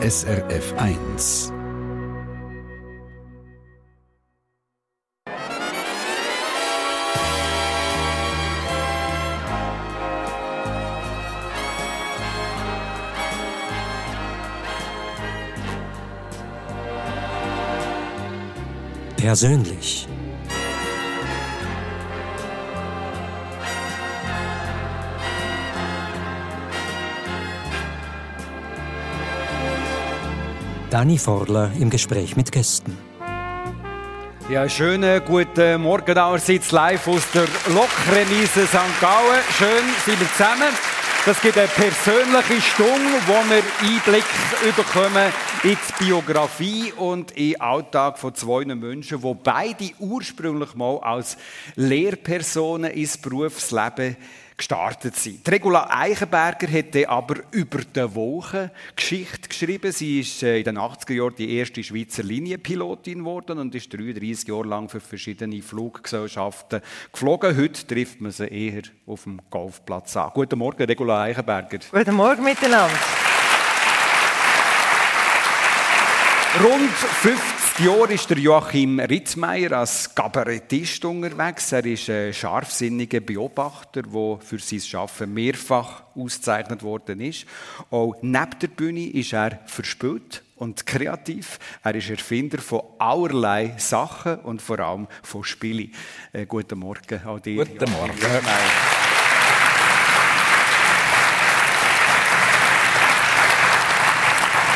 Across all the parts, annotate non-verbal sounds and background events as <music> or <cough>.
SRF 1. Persönlich. Dani Forler im Gespräch mit Gästen. Ja, schönen guten Morgen allerseits live aus der Lokremise St. Gallen. Schön sind wir zusammen. Das gibt eine persönliche Stunde, wo wir Einblick bekommen in die Biografie und in den Alltag von zwei Menschen, die beide ursprünglich mal als Lehrpersonen ins Berufsleben gestartet sind. Regula Eichenberger hat aber über die Woche Geschichte geschrieben. Sie ist äh, in den 80er Jahren die erste Schweizer Linienpilotin geworden und ist 33 Jahre lang für verschiedene Fluggesellschaften geflogen. Heute trifft man sie eher auf dem Golfplatz an. Guten Morgen, Regula Eichenberger. Guten Morgen miteinander. Rund 50 Jahre ist der Joachim Ritzmeier als Kabarettist unterwegs. Er ist ein scharfsinniger Beobachter, der für sein Schaffen mehrfach ausgezeichnet worden ist. Auch neben der Bühne ist er verspielt und kreativ. Er ist Erfinder von allerlei Sachen und vor allem von Spielen. Äh, guten Morgen an dir. Guten Morgen.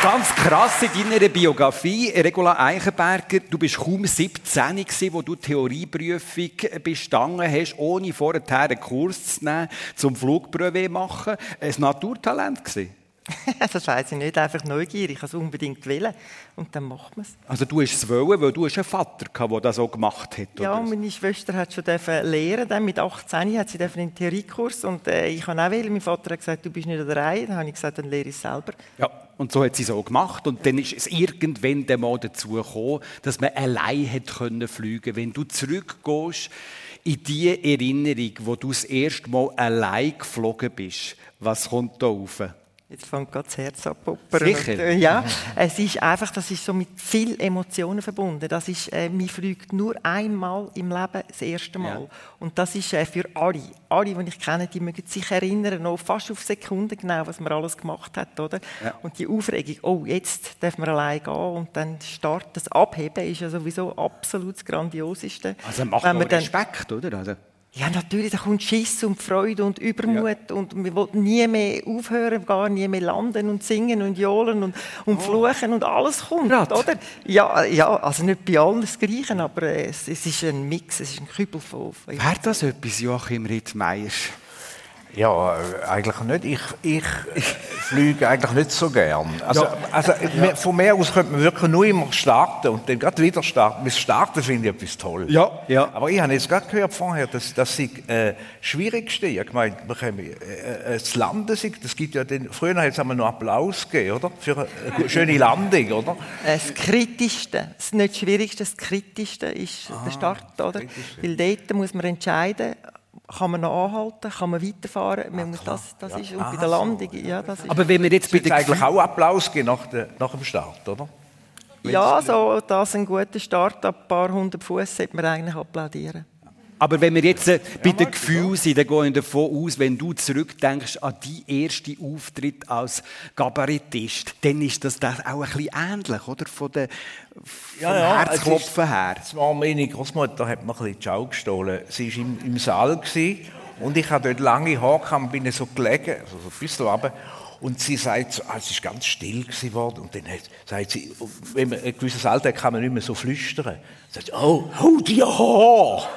Ganz krass in deiner Biografie, Regula Eichenberger, du bist kaum 17 gewesen, wo du Theorieprüfung bestanden hast, ohne vorher einen Kurs zu nehmen, zum Flugbrevett machen. Ein Naturtalent gewesen? <laughs> das weiß ich nicht, einfach neugierig, ich es unbedingt wollen und dann macht man es. Also du hast es wollen, weil du einen Vater gehabt, der das so gemacht hat? Ja, oder? meine Schwester hat schon lernen dann mit 18 hat sie einen Theoriekurs und äh, ich habe auch wählen. Mein Vater hat gesagt, du bist nicht an der Reihe, dann habe ich gesagt, dann lehre ich es selber. Ja, und so hat sie so gemacht und dann ist es irgendwann mal dazu gekommen, dass man allein hat können fliegen. Wenn du zurückgehst in die Erinnerung, wo du das erste Mal allein geflogen bist, was kommt da rauf? Jetzt fängt gerade das Herz an poppern. Sicher? Und, äh, ja, es ist einfach, das ist so mit vielen Emotionen verbunden. Das ist, äh, man fliegt nur einmal im Leben das erste Mal. Ja. Und das ist äh, für alle, alle, die ich kenne, die mögen sich erinnern, noch fast auf Sekunden genau, was man alles gemacht hat, oder? Ja. Und die Aufregung, oh, jetzt dürfen wir allein gehen und dann starten, das Abheben ist ja sowieso absolut das Grandioseste. Also macht man Respekt, oder? Also ja, natürlich, da kommt Schiss und Freude und Übermut ja. und wir wollen nie mehr aufhören, gar nie mehr landen und singen und johlen und, und oh. fluchen und alles kommt, Grad. oder? Ja, ja, also nicht bei allen das Gleiche, aber es, es ist ein Mix, es ist ein Kübel von... Wäre das etwas, Joachim Rittmeier? Ja, äh, eigentlich nicht. Ich, ich, ich fliege eigentlich nicht so gern. Also, ja. also ja. von mir aus könnte man wirklich nur immer starten und dann gerade wieder starten. Das Starten finde ich etwas toll. Ja, ja. Aber ich habe jetzt gerade gehört vorher, dass, dass sie äh, Schwierigste, ich meine, äh, äh, das Landen, das gibt ja den, früher hat es einmal noch Applaus gegeben, oder? Für eine schöne Landung, oder? Das Kritischste, das nicht Schwierigste, das Kritischste ist ah, der Start, oder? Weil dort muss man entscheiden, kann man noch anhalten, kann man weiterfahren. Man muss das, das ja. ist, und bei der Landung, ja, das ist... Aber wenn wir jetzt bei der eigentlich auch Applaus geben nach, der, nach dem Start, oder? Ja, so, das ist ein guter Start. Ab ein paar hundert Fuß sollte man eigentlich applaudieren. Aber wenn wir jetzt äh, bei den Gefühlen sind, dann gehe ich davon aus, wenn du zurückdenkst an deinen ersten Auftritt als Gabarettist, dann ist das, das auch ein bisschen ähnlich, oder? Von der, ja, ja, Herzklopfen her. Das war meine Großmutter hat mir ein bisschen die Schau gestohlen. Sie war im, im Saal gewesen, und ich hatte dort lange Haare und bin so gelegen, also so bisschen runter. Und sie sagt, ah, es ist ganz still geworden. Und dann sagt sie, wenn man ein gewisses Alter hat, kann man nicht mehr so flüstern. Sagt sie, oh, hold your Haar!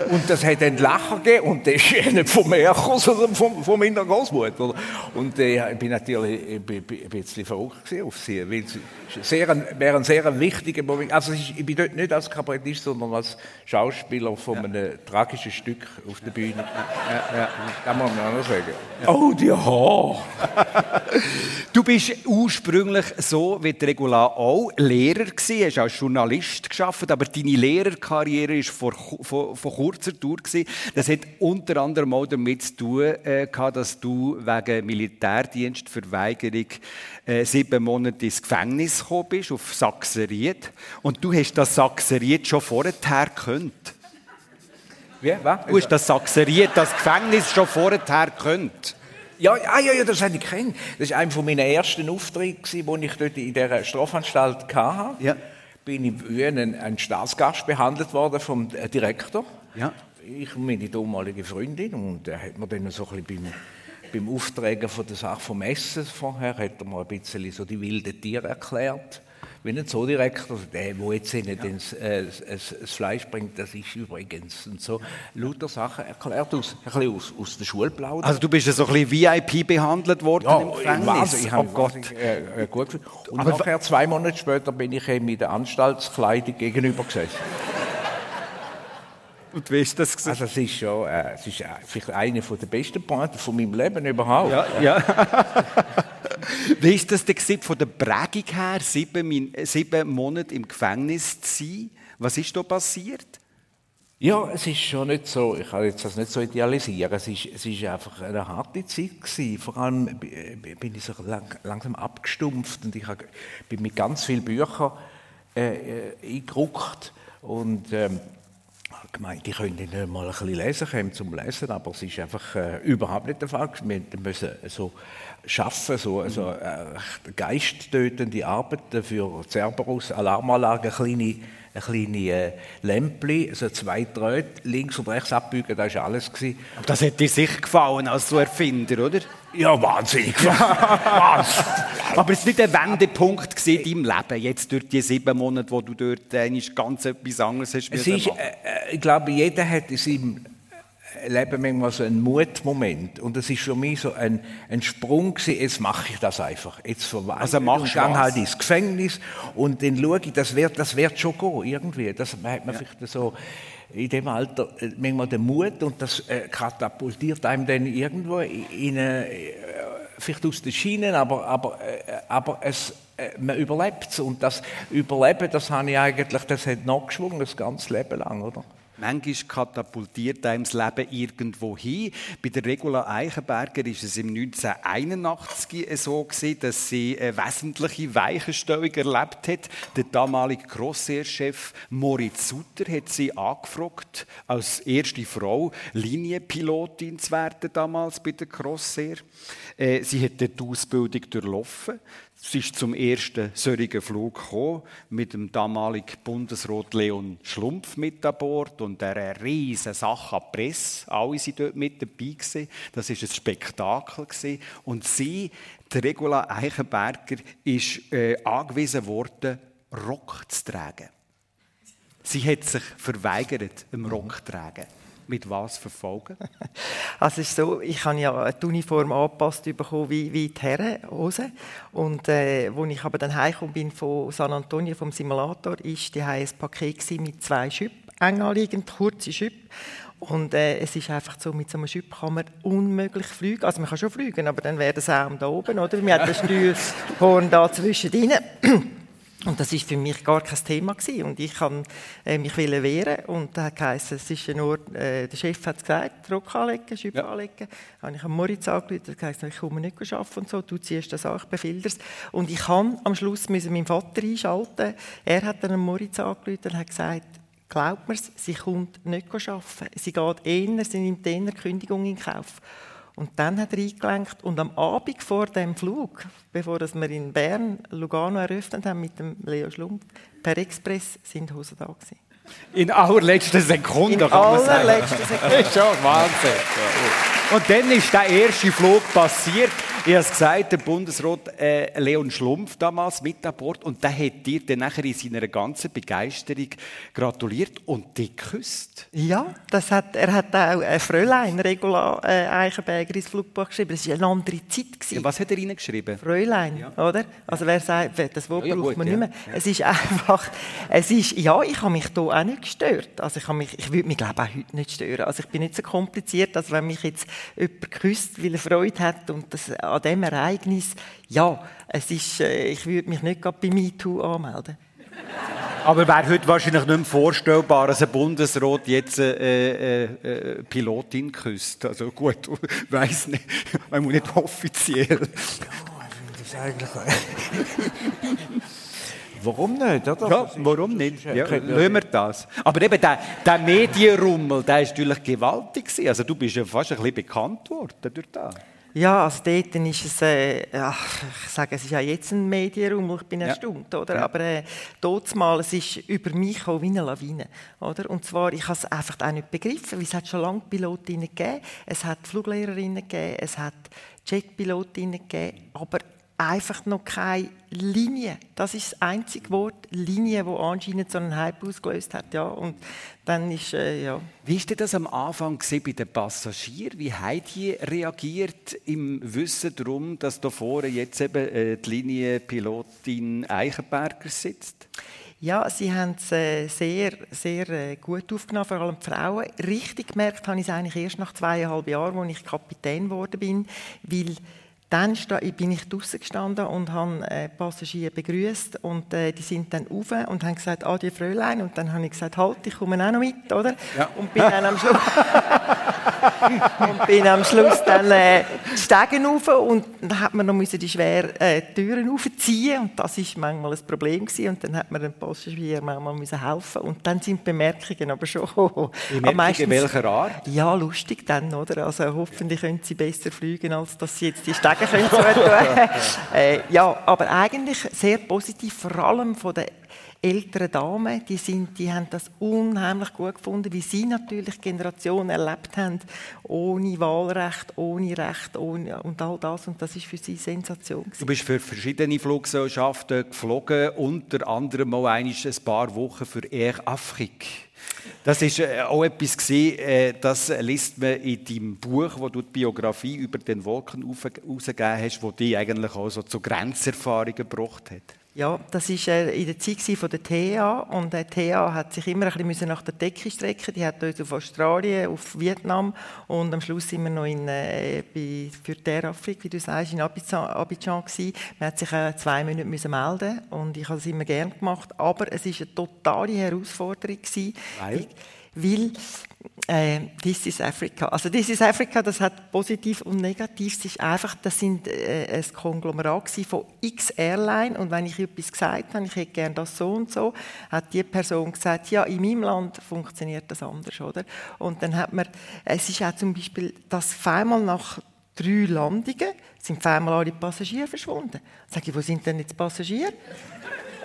<laughs> und das hat einen Lacher gegeben und das ist nicht von mir sondern von, von meiner Großmutter. Und äh, ich bin natürlich ein bisschen verrückt auf sie, weil sie sehr wäre ein sehr wichtiger Moment. Also ich, bin dort nicht als Kabarettist, sondern als Schauspieler von ja. einem tragischen Stück auf der Bühne. Ja, ja, kann man auch noch sagen. Oh, die Haar! <laughs> du bist ursprünglich so wie die Regula auch Lehrer gewesen, hast als Journalist geschafft, aber deine Lehrerkarriere ist vor, vor, von kurzer Tour. Gewesen. Das hat unter anderem auch damit zu tun, äh, gehabt, dass du wegen Militärdienstverweigerung äh, sieben Monate ins Gefängnis gekommen bist, auf Sachseriet. Und du hast das Sachseriet schon vorher gekannt. Wie? Was? Du hast das Sachseriet, das Gefängnis schon vorher gekannt. Ja, ja, ja, das habe ich kennt. Das war einer meiner ersten Auftritte, den ich dort in dieser Strafanstalt hatte. Ja. Bin ich wie ein, ein Staatsgast behandelt worden vom Direktor. Ja. Ich und meine damalige Freundin. Und er hat mir dann so ein bisschen beim, beim Auftragen von der Sache vom Essen vorher, hat er mir ein bisschen so die wilden Tiere erklärt. Wie ein Zoodirektor, der, der jetzt ihnen ja. das, äh, das, das, Fleisch bringt, das ist übrigens und so. Lauter Sachen erklärt, aus, ein bisschen aus, aus der Schulplaudern. Also du bist ja so ein bisschen VIP behandelt worden ja, im Gefängnis? Also ich habe oh Gott. Äh, äh, gut Und Aber nachher, zwei Monate später, bin ich ihm in der Anstaltskleidung gegenüber gesessen. Und wie ist das gewesen? Also es ist schon, äh, es ist vielleicht eine der besten Pointen von meinem Leben überhaupt. Ja, ja. <laughs> wie ist das denn von der Prägung her, sieben, sieben Monate im Gefängnis zu sein? Was ist da passiert? Ja, es ist schon nicht so, ich kann jetzt das nicht so idealisieren, es ist, es ist einfach eine harte Zeit gewesen. Vor allem bin ich so lang, langsam abgestumpft und ich bin mit ganz vielen Büchern äh, äh eingerückt und ähm, gemeint, ich könnte nicht mal ein bisschen lesen, kommen zum Lesen, aber es ist einfach äh, überhaupt nicht der Fall. Wir müssen so schaffen, so also, äh, geisttötende Arbeiten für Cerberus, Alarmanlage, kleine ein kleines äh, Lämpchen, so zwei Drähte, links und rechts abbügen, das war alles. Gewesen. Das hätte dir sicher gefallen als so Erfinder, oder? Ja, wahnsinnig. <laughs> Aber es war nicht ein Wendepunkt in deinem Leben, jetzt durch die sieben Monate, wo du dort äh, ganz etwas anderes hast es ist, äh, äh, Ich glaube, jeder hat in seinem Leben manchmal so einen Mutmoment. Und das ist für mich so ein, ein Sprung gewesen, jetzt mache ich das einfach. Jetzt verweigere also ich halt ins Gefängnis und dann schaue ich, das wird, das wird schon gehen, irgendwie. Das hat man ja. vielleicht so in dem Alter äh, manchmal den Mut und das äh, katapultiert einem dann irgendwo in eine, äh, vielleicht aus den Schienen, aber, aber, äh, aber es, man überlebt es. Und das Überleben, das habe ich eigentlich, das hat nachgeschwungen, das ganze Leben lang, oder? Manchmal katapultiert einem das Leben irgendwo hin. Bei der Regula Eichenberger ist es im 1981 so gewesen, dass sie eine wesentliche Weichenstellung erlebt hat. Der damalige Crossair-Chef Moritz Sutter hat sie angefragt, als erste Frau Linienpilotin zu werden damals bei der Crossair. Äh, sie hat die Ausbildung durchlaufen. Sie ist zum ersten solchen Flug gekommen, mit dem damaligen Bundesrat Leon Schlumpf mit an Bord und einer riesen Sache an Presse. Alle waren dort mit dabei. Gewesen. Das war ein Spektakel. Gewesen. Und sie, die Regula Eichenberger, ist äh, angewiesen worden, Rock zu tragen. Sie hat sich verweigert, einen Rock zu tragen mit was verfolgen? <laughs> Also ist so, ich habe ja die Uniform angepasst bekommen wie, wie die Herrenhose. Und äh, als ich aber dann heimgekommen bin von San Antonio, vom Simulator, ist die ein Paket mit zwei Schüpp, eng anliegend, kurze Schüpp. Und äh, es ist einfach so, mit so einem Schüpp kann man unmöglich fliegen. Also man kann schon fliegen, aber dann wäre der Saum da oben, oder? Wir haben das Steuerhorn da zwischendrin. <clears throat> Und das ist für mich gar kein Thema gewesen. Und ich kann äh, mich wehren und da heisst es ist nur, äh, der Chef hat gesagt, Druck anlegen, Schübe ja. anlegen. Dann habe ich am Moritz angerufen und gesagt, ich komme nicht arbeiten und so, du ziehst das an, ich befehle das. Und ich kann am Schluss müssen meinen Vater einschalten. Er hat dann am Moritz angerufen und hat gesagt, glaubt mir, sie kommt nicht arbeiten. Sie geht eher, sie nimmt eher Kündigung in Kauf. Und dann hat er eingelenkt und am Abend vor dem Flug, bevor wir in Bern Lugano eröffnet haben mit dem Leo Schlumpf, per Express sind Hosen da gewesen. In allerletzter Sekunde, In kann man sagen. allerletzter Sekunde. Ist <laughs> schon Wahnsinn. Und dann ist der erste Flug passiert. Ich habe es gesagt, der Bundesrat äh, Leon Schlumpf damals mit an Bord und der hat dir dann nachher in seiner ganzen Begeisterung gratuliert und dich geküsst. Ja, das hat, er hat auch ein Fräulein Regula äh, Eichenberger ins Flugbuch geschrieben. Das war eine andere Zeit. Ja, was hat er Ihnen geschrieben? Fräulein, ja. oder? Also wer sagt, das Wort ja, braucht gut, man nicht mehr. Es ist einfach, es ist, ja, ich habe mich hier auch nicht gestört. Also ich, mich, ich würde mich glaube auch heute nicht stören. Also ich bin nicht so kompliziert, als wenn mich jetzt jemand küsst, weil er Freude hat und das an dem Ereignis, ja, es ist, äh, ich würde mich nicht gerade bei MeToo anmelden. Aber wäre heute wahrscheinlich nicht mehr vorstellbar, dass ein Bundesrat jetzt eine äh, äh, Pilotin küsst. Also gut, <laughs> weiß nicht. Man muss nicht offiziell. Ja, ich finde das eigentlich. <laughs> Warum nicht? Oder? Ja, warum nicht? Ja, lassen wir das. Aber eben der, der Medienrummel, der ist natürlich gewaltig. Also du bist ja fast ein bisschen bekannt worden durch das. Ja, also dort ist es, äh, ja, ich sage, es ist ja jetzt ein Medienraum, ich bin ja. erstaunt, oder? Ja. Aber äh, dort mal, es ist über mich gekommen wie eine Lawine, oder? Und zwar, ich habe es einfach auch nicht begriffen, weil es hat schon lange Pilotinnen gegeben, es hat Fluglehrerinnen gegeben, es hat Jetpilotinnen gegeben, aber einfach noch keine Linie. Das ist das einzige Wort, Linie, wo anscheinend so einen Hype ausgelöst hat. Ja, und dann ist, äh, ja. Wie war das am Anfang bei den Passagieren? Wie haben die reagiert im Wissen darum, dass da vorne jetzt eben äh, die Linienpilotin Eichenberger sitzt? Ja, sie haben es äh, sehr, sehr äh, gut aufgenommen, vor allem die Frauen. Richtig gemerkt habe ich es eigentlich erst nach zweieinhalb Jahren, als ich Kapitän geworden bin, weil dann bin ich draußen gestanden und habe äh, Passagiere begrüßt und äh, die sind dann rauf und haben gesagt, adieu Fräulein und dann habe ich gesagt, halt, ich komme auch noch mit, oder? Ja. Und bin dann am Schluss <laughs> und bin am Schluss dann äh, die Stegen rauf und dann hat man noch die schweren äh, Türen aufziehen und das ist manchmal ein Problem gewesen. und dann hat man den Passagieren manchmal müssen helfen und dann sind die Bemerkungen aber schon <laughs> Bemerkungen meistens, welcher Art? Ja, lustig dann, oder? Also hoffentlich können sie besser fliegen, als dass sie jetzt die Stegen können. <laughs> <laughs> äh, ja, aber eigentlich sehr positiv, vor allem von den älteren Damen, die, sind, die haben das unheimlich gut gefunden, wie sie natürlich Generationen erlebt haben, ohne Wahlrecht, ohne Recht ohne, und all das. Und das ist für sie Sensation. Gewesen. Du bist für verschiedene Fluggesellschaften geflogen, unter anderem auch ein paar Wochen für Air Afrique. Das ist äh, auch etwas gewesen, äh, das liest man in deinem Buch, wo du die Biografie über den Wolken herausgegeben hast, wo die eigentlich auch so zu Grenzerfahrungen gebracht hat. Ja, das war äh, in der Zeit von der TH und die TH hat sich immer ein bisschen nach der Decke strecken. Die hat uns auf Australien, auf Vietnam und am Schluss sind wir noch in, äh, bei, für Terrafrik, wie du sagst, in Abidjan, Abidjan gewesen. Man hat sich äh, zwei Minuten müssen melden und ich habe es immer gerne gemacht, aber es war eine totale Herausforderung gewesen, weil, weil äh, This is Africa. Also This is Africa, das hat positiv und negativ. Ist einfach, das sind äh, ein Konglomerat von X Airline und wenn ich etwas gesagt habe, ich hätte gerne das so und so, hat die Person gesagt, ja, in meinem Land funktioniert das anders, oder? Und dann hat man, es ist auch zum Beispiel, dass einmal nach drei Landungen sind einmal alle Passagiere verschwunden. Sag ich, wo sind denn jetzt die Passagiere?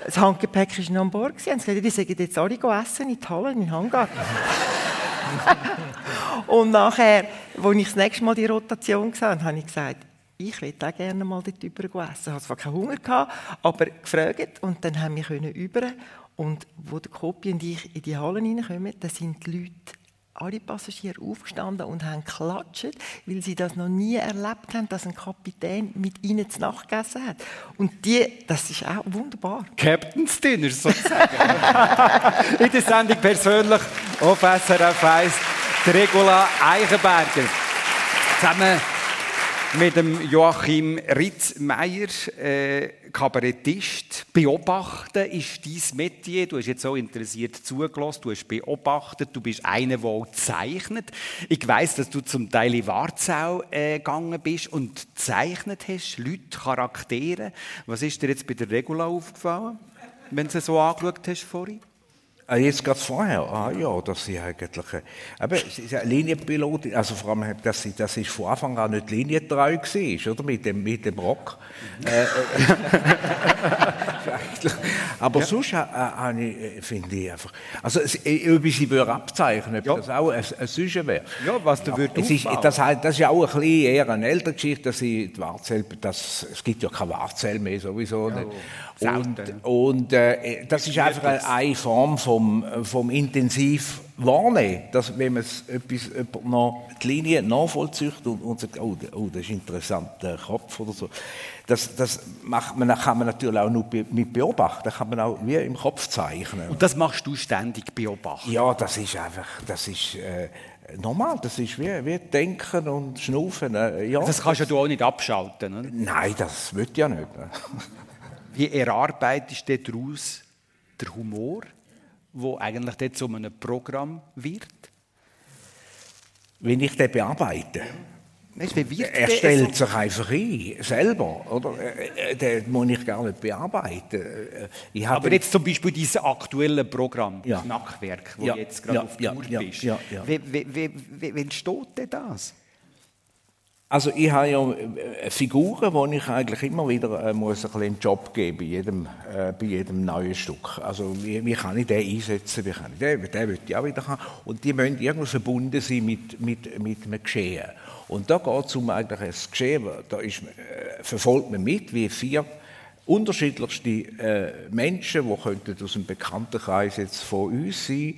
Das Handgepäck war noch an Bord. Sie haben gesagt, die sagen jetzt alle essen in die Halle, in den Hangar. <laughs> und nachher, als ich das nächste Mal die Rotation gesehen habe, ich gesagt, ich würde auch gerne mal dort über essen. Ich hatte zwar keinen Hunger, aber gefragt und dann haben wir über. Und wo der Kopi und ich in die Halle reinkommen, da sind die Leute alle Passagiere aufgestanden und haben geklatscht, weil sie das noch nie erlebt haben, dass ein Kapitän mit ihnen zu Nacht gegessen hat. Und die, das ist auch wunderbar. Captain's Dinner sozusagen. <laughs> In der Sendung persönlich auf SRF 1 Regula Eichenberger. Zusammen mit dem Joachim Ritzmeier, äh, Kabarettist. Beobachten ist dein Metier. Du hast jetzt so interessiert zugelassen, du hast beobachtet, du bist einer, der zeichnet. Ich weiß, dass du zum Teil in Warzau äh, gegangen bist und gezeichnet hast, Leute, Charaktere. Was ist dir jetzt bei der Regula aufgefallen, wenn du sie so angeschaut hast vorhin? Ah, jetzt gerade vorher, ah ja, dass sie eigentlich, aber sie ist eine Linienpilotin, also vor allem, dass sie, dass sie von Anfang an nicht linientreu war, oder, mit dem, mit dem Rock. Äh, äh, <laughs> aber ja. sonst äh, äh, finde ich einfach, also, ob ich sie würde abzeichnen, ob ja. das auch ein, ein Sujet wäre. Ja, was du würdest ist, das, das ist ja auch ein bisschen eher eine ältere Geschichte, dass sie die Wahrzell, das, es gibt ja keine Wahrzell mehr sowieso nicht. Und, und äh, das ist einfach eine Form vom, vom intensiv wahrnehmen, dass wenn man etwas, noch die Linie nachvollzieht und, und sagt, oh, oh, das ist interessant, der Kopf oder so, das, das macht man, kann man natürlich auch nur mit beobachten, das kann man auch wie im Kopf zeichnen. Und das machst du ständig beobachten? Ja, das ist einfach, das ist äh, normal, das ist wie, wie denken und schnaufen. Äh, ja, das kannst das, du auch nicht abschalten, oder? Nein, das wird ja nicht. Wie erarbeitest du daraus der Humor, wo eigentlich dort zu einem Programm wird? Wenn ich den bearbeite. Weißt, Er der stellt sich einfach ein, selber. Oder? Äh, äh, Den muss ich gar nicht bearbeiten. Äh, Ich habe Aber jetzt zum Beispiel dieses aktuelle Programm, Ja. das Nackwerk, wo Ja, du jetzt gerade ja, auf ja, Tour ja, bist. ja, ja. Wie, wie, wie, wie, wie entsteht denn das? Also ich habe ja äh, Figuren, wo ich eigentlich immer wieder äh, muss einen Job geben bei jedem, äh, bei jedem neuen Stück. Also wie, wie kann ich den einsetzen, wie kann ich den, den will ich auch wieder haben. Und die müssen irgendwo verbunden sein mit, mit, mit einem Geschehen. Und da geht es um eigentlich ein Geschehen, da ist, äh, verfolgt man mit, wie vier unterschiedlichste äh, Menschen, die könnten aus dem Bekanntenkreis jetzt von uns sein,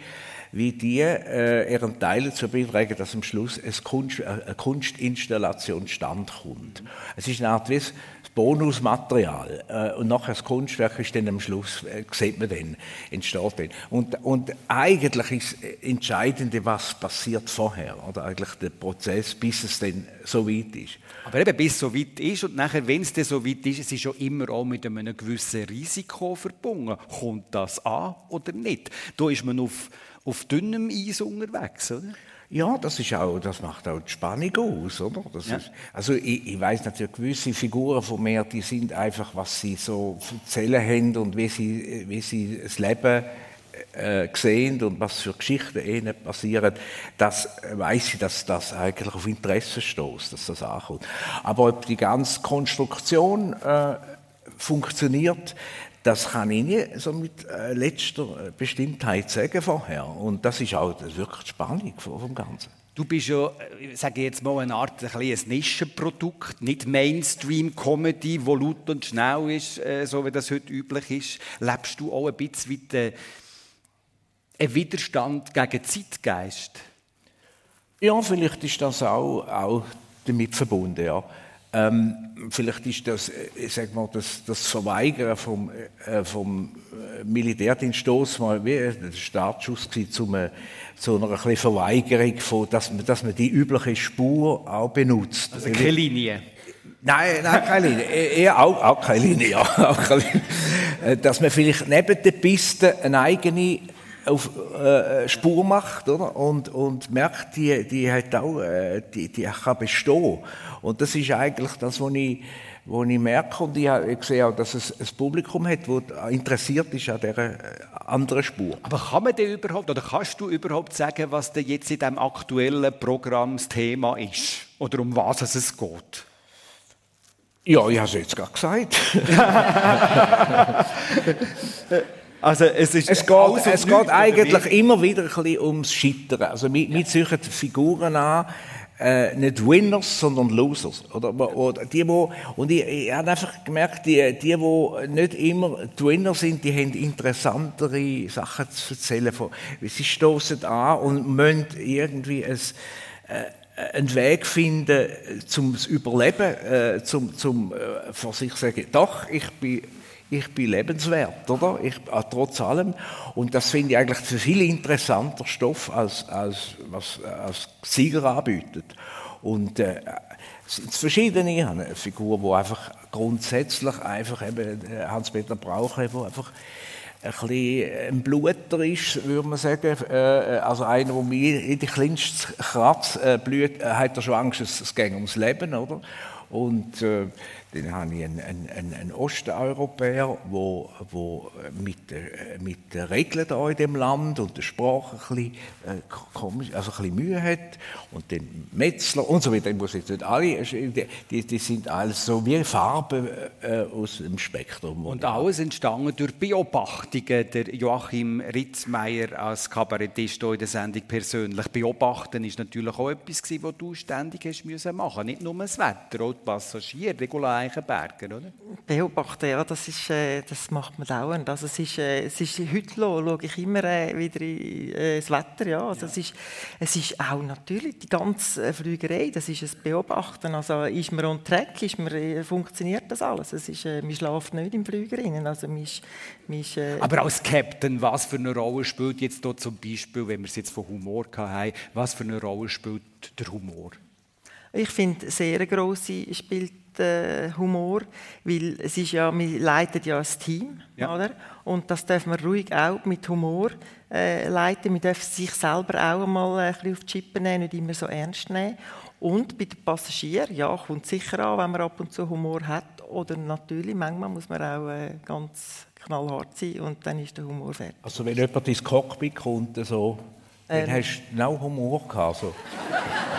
wie die äh, ihren Teil dazu beitragen, dass am Schluss Kunst, äh, eine Kunstinstallation standkommt. Es ist eine Art wie Bonusmaterial äh, und nachher das Kunstwerk ist dann am Schluss, äh, sieht man dann, entsteht dann. Und, und eigentlich ist das Entscheidende, was passiert vorher, oder eigentlich der Prozess, bis es dann so weit ist. Aber eben bis es so weit ist und nachher, wenn es dann so weit ist, es ist schon immer auch mit einem gewissen Risiko verbunden. Kommt das an oder nicht? Da ist man auf, auf dünnem Eis unterwegs, oder? Ja, das ist auch, das macht auch die Spannung aus, oder? Ja. ist, also ich, ich weiß natürlich gewisse Figuren von mir, die sind einfach, was sie so erzählen haben und wie sie, wie sie das Leben äh, sehen und was für Geschichten ihnen passieren, das weiß ich, dass das eigentlich auf Interesse stößt, dass das ankommt. Aber ob die ganze Konstruktion äh, funktioniert, das kann ich nie so mit äh, letzter Bestimmtheit sagen vorher. Und das ist auch wirklich die Spannung vom Ganzen. Du bist ja, äh, sage ich jetzt mal, eine Art ein, ein Nischenprodukt, nicht Mainstream-Comedy, wo laut und schnell ist, äh, so wie das heute üblich ist. Lebst du auch ein bisschen wie äh, ein Widerstand gegen den Zeitgeist? Ja, vielleicht ist das auch, auch damit verbunden, ja. Ähm, vielleicht ist das, äh, ich sag mal, das, das Verweigern vom, äh, vom äh, Militärdienst mal wie der Startschuss gewesen zu einer, zu einer ein Verweigerung von, dass man, dass man die übliche Spur auch benutzt. Also keine Linie. Nein, nein, keine Linie. <laughs> Eh- Eher auch, auch keine Linie, ja. Auch keine Linie. Äh, Dass man vielleicht neben der Piste eine eigene auf, äh, Spur macht, oder? Und, und merkt, die, die hat auch, äh, die, die kann bestehen. Und das ist eigentlich das, was ich, was ich merke. Und ich, ich sehe auch, dass es ein Publikum hat, das interessiert ist an dieser äh, anderen Spur. Aber kann man denn überhaupt, oder kannst du überhaupt sagen, was denn jetzt in diesem aktuellen Programm das Thema ist? Oder um was es geht? Ja, ich habe es jetzt gerade gesagt. <laughs> <laughs> Also es ist Es geht, es geht eigentlich immer wieder ein bisschen ums Scheitern. Also wir, wir suchen Figuren an, äh, nicht Winners, sondern Losers. Oder, oder die, wo, und ich, ich habe einfach gemerkt, die, die, die nicht immer die Winner sind, die haben interessantere Sachen zu erzählen. Sie stoßen an und müssen irgendwie ein, äh, einen Weg finden zum Überleben, äh, zum, zum äh, von sich sagen, doch, ich bin ich bin lebenswert, oder? Ich, äh, trotz allem. Und das finde ich eigentlich für viel interessanter Stoff, als, als was äh, als Sieger anbietet. Und äh, es sind verschiedene. Ich habe eine Figur, die einfach grundsätzlich einfach eben äh, Hans-Peter Braucher, der einfach ein bisschen ein Bluter ist, würde man sagen. Also einer, der mir in die kleinste Kratz blüht, hat er schon Angst, es geht ums Leben, oder? Und äh, dann habe ich einen, einen, einen- Osteuropäer, wo, wo mit, der- mit den Regeln da in dem Land und der Sprache ein bisschen, äh, komisch, also ein bisschen Mühe hat. Und dann Metzler und so weiter. Ich muss jetzt nicht alle, die, die, die sind alles so wie Farben äh, aus dem Spektrum. Und alles entstanden durch Beobachtungen. Der Joachim Ritzmeier als Kabarettist hier in der Sendung persönlich. Beobachten ist natürlich auch etwas, was du ständig hast müssen machen Nicht nur das Wetter, auch die Passagiere, Regula Eichenberger, oder? Beobachten, ja, das, ist, äh, das macht man dauernd. Also es ist, äh, es ist heute schaue ich immer äh, wieder in, äh, das Wetter, ja. Also Es, ist, es ist auch natürlich die ganze äh, Flügerei, das ist ein Beobachten. Also ist man on track, ist man, äh, funktioniert das alles. Es ist, man schläft nicht im Flüger rein. Also man ist, man ist, Aber als Captain, was für eine Rolle spielt jetzt hier zum Beispiel, wenn wir es jetzt von Humor hatten, was für eine Rolle spielt der Humor? Ich finde, sehr grosse spielt äh, Humor, weil es ist ja, wir leiten ja ein Team, Ja. oder? Und das darf man ruhig auch mit Humor äh, leiten. Man darf sich selber auch einmal ein bisschen auf die Chippe nehmen, nicht immer so ernst nehmen. Und bei den Passagieren, ja, kommt sicher an, wenn man ab und zu Humor hat. Oder natürlich, manchmal muss man auch äh, ganz knallhart sein und dann ist der Humor fertig. Also wenn jemand ins Cockpit kommt, so, dann Ähm. hast du noch Humor gehabt. So. <laughs>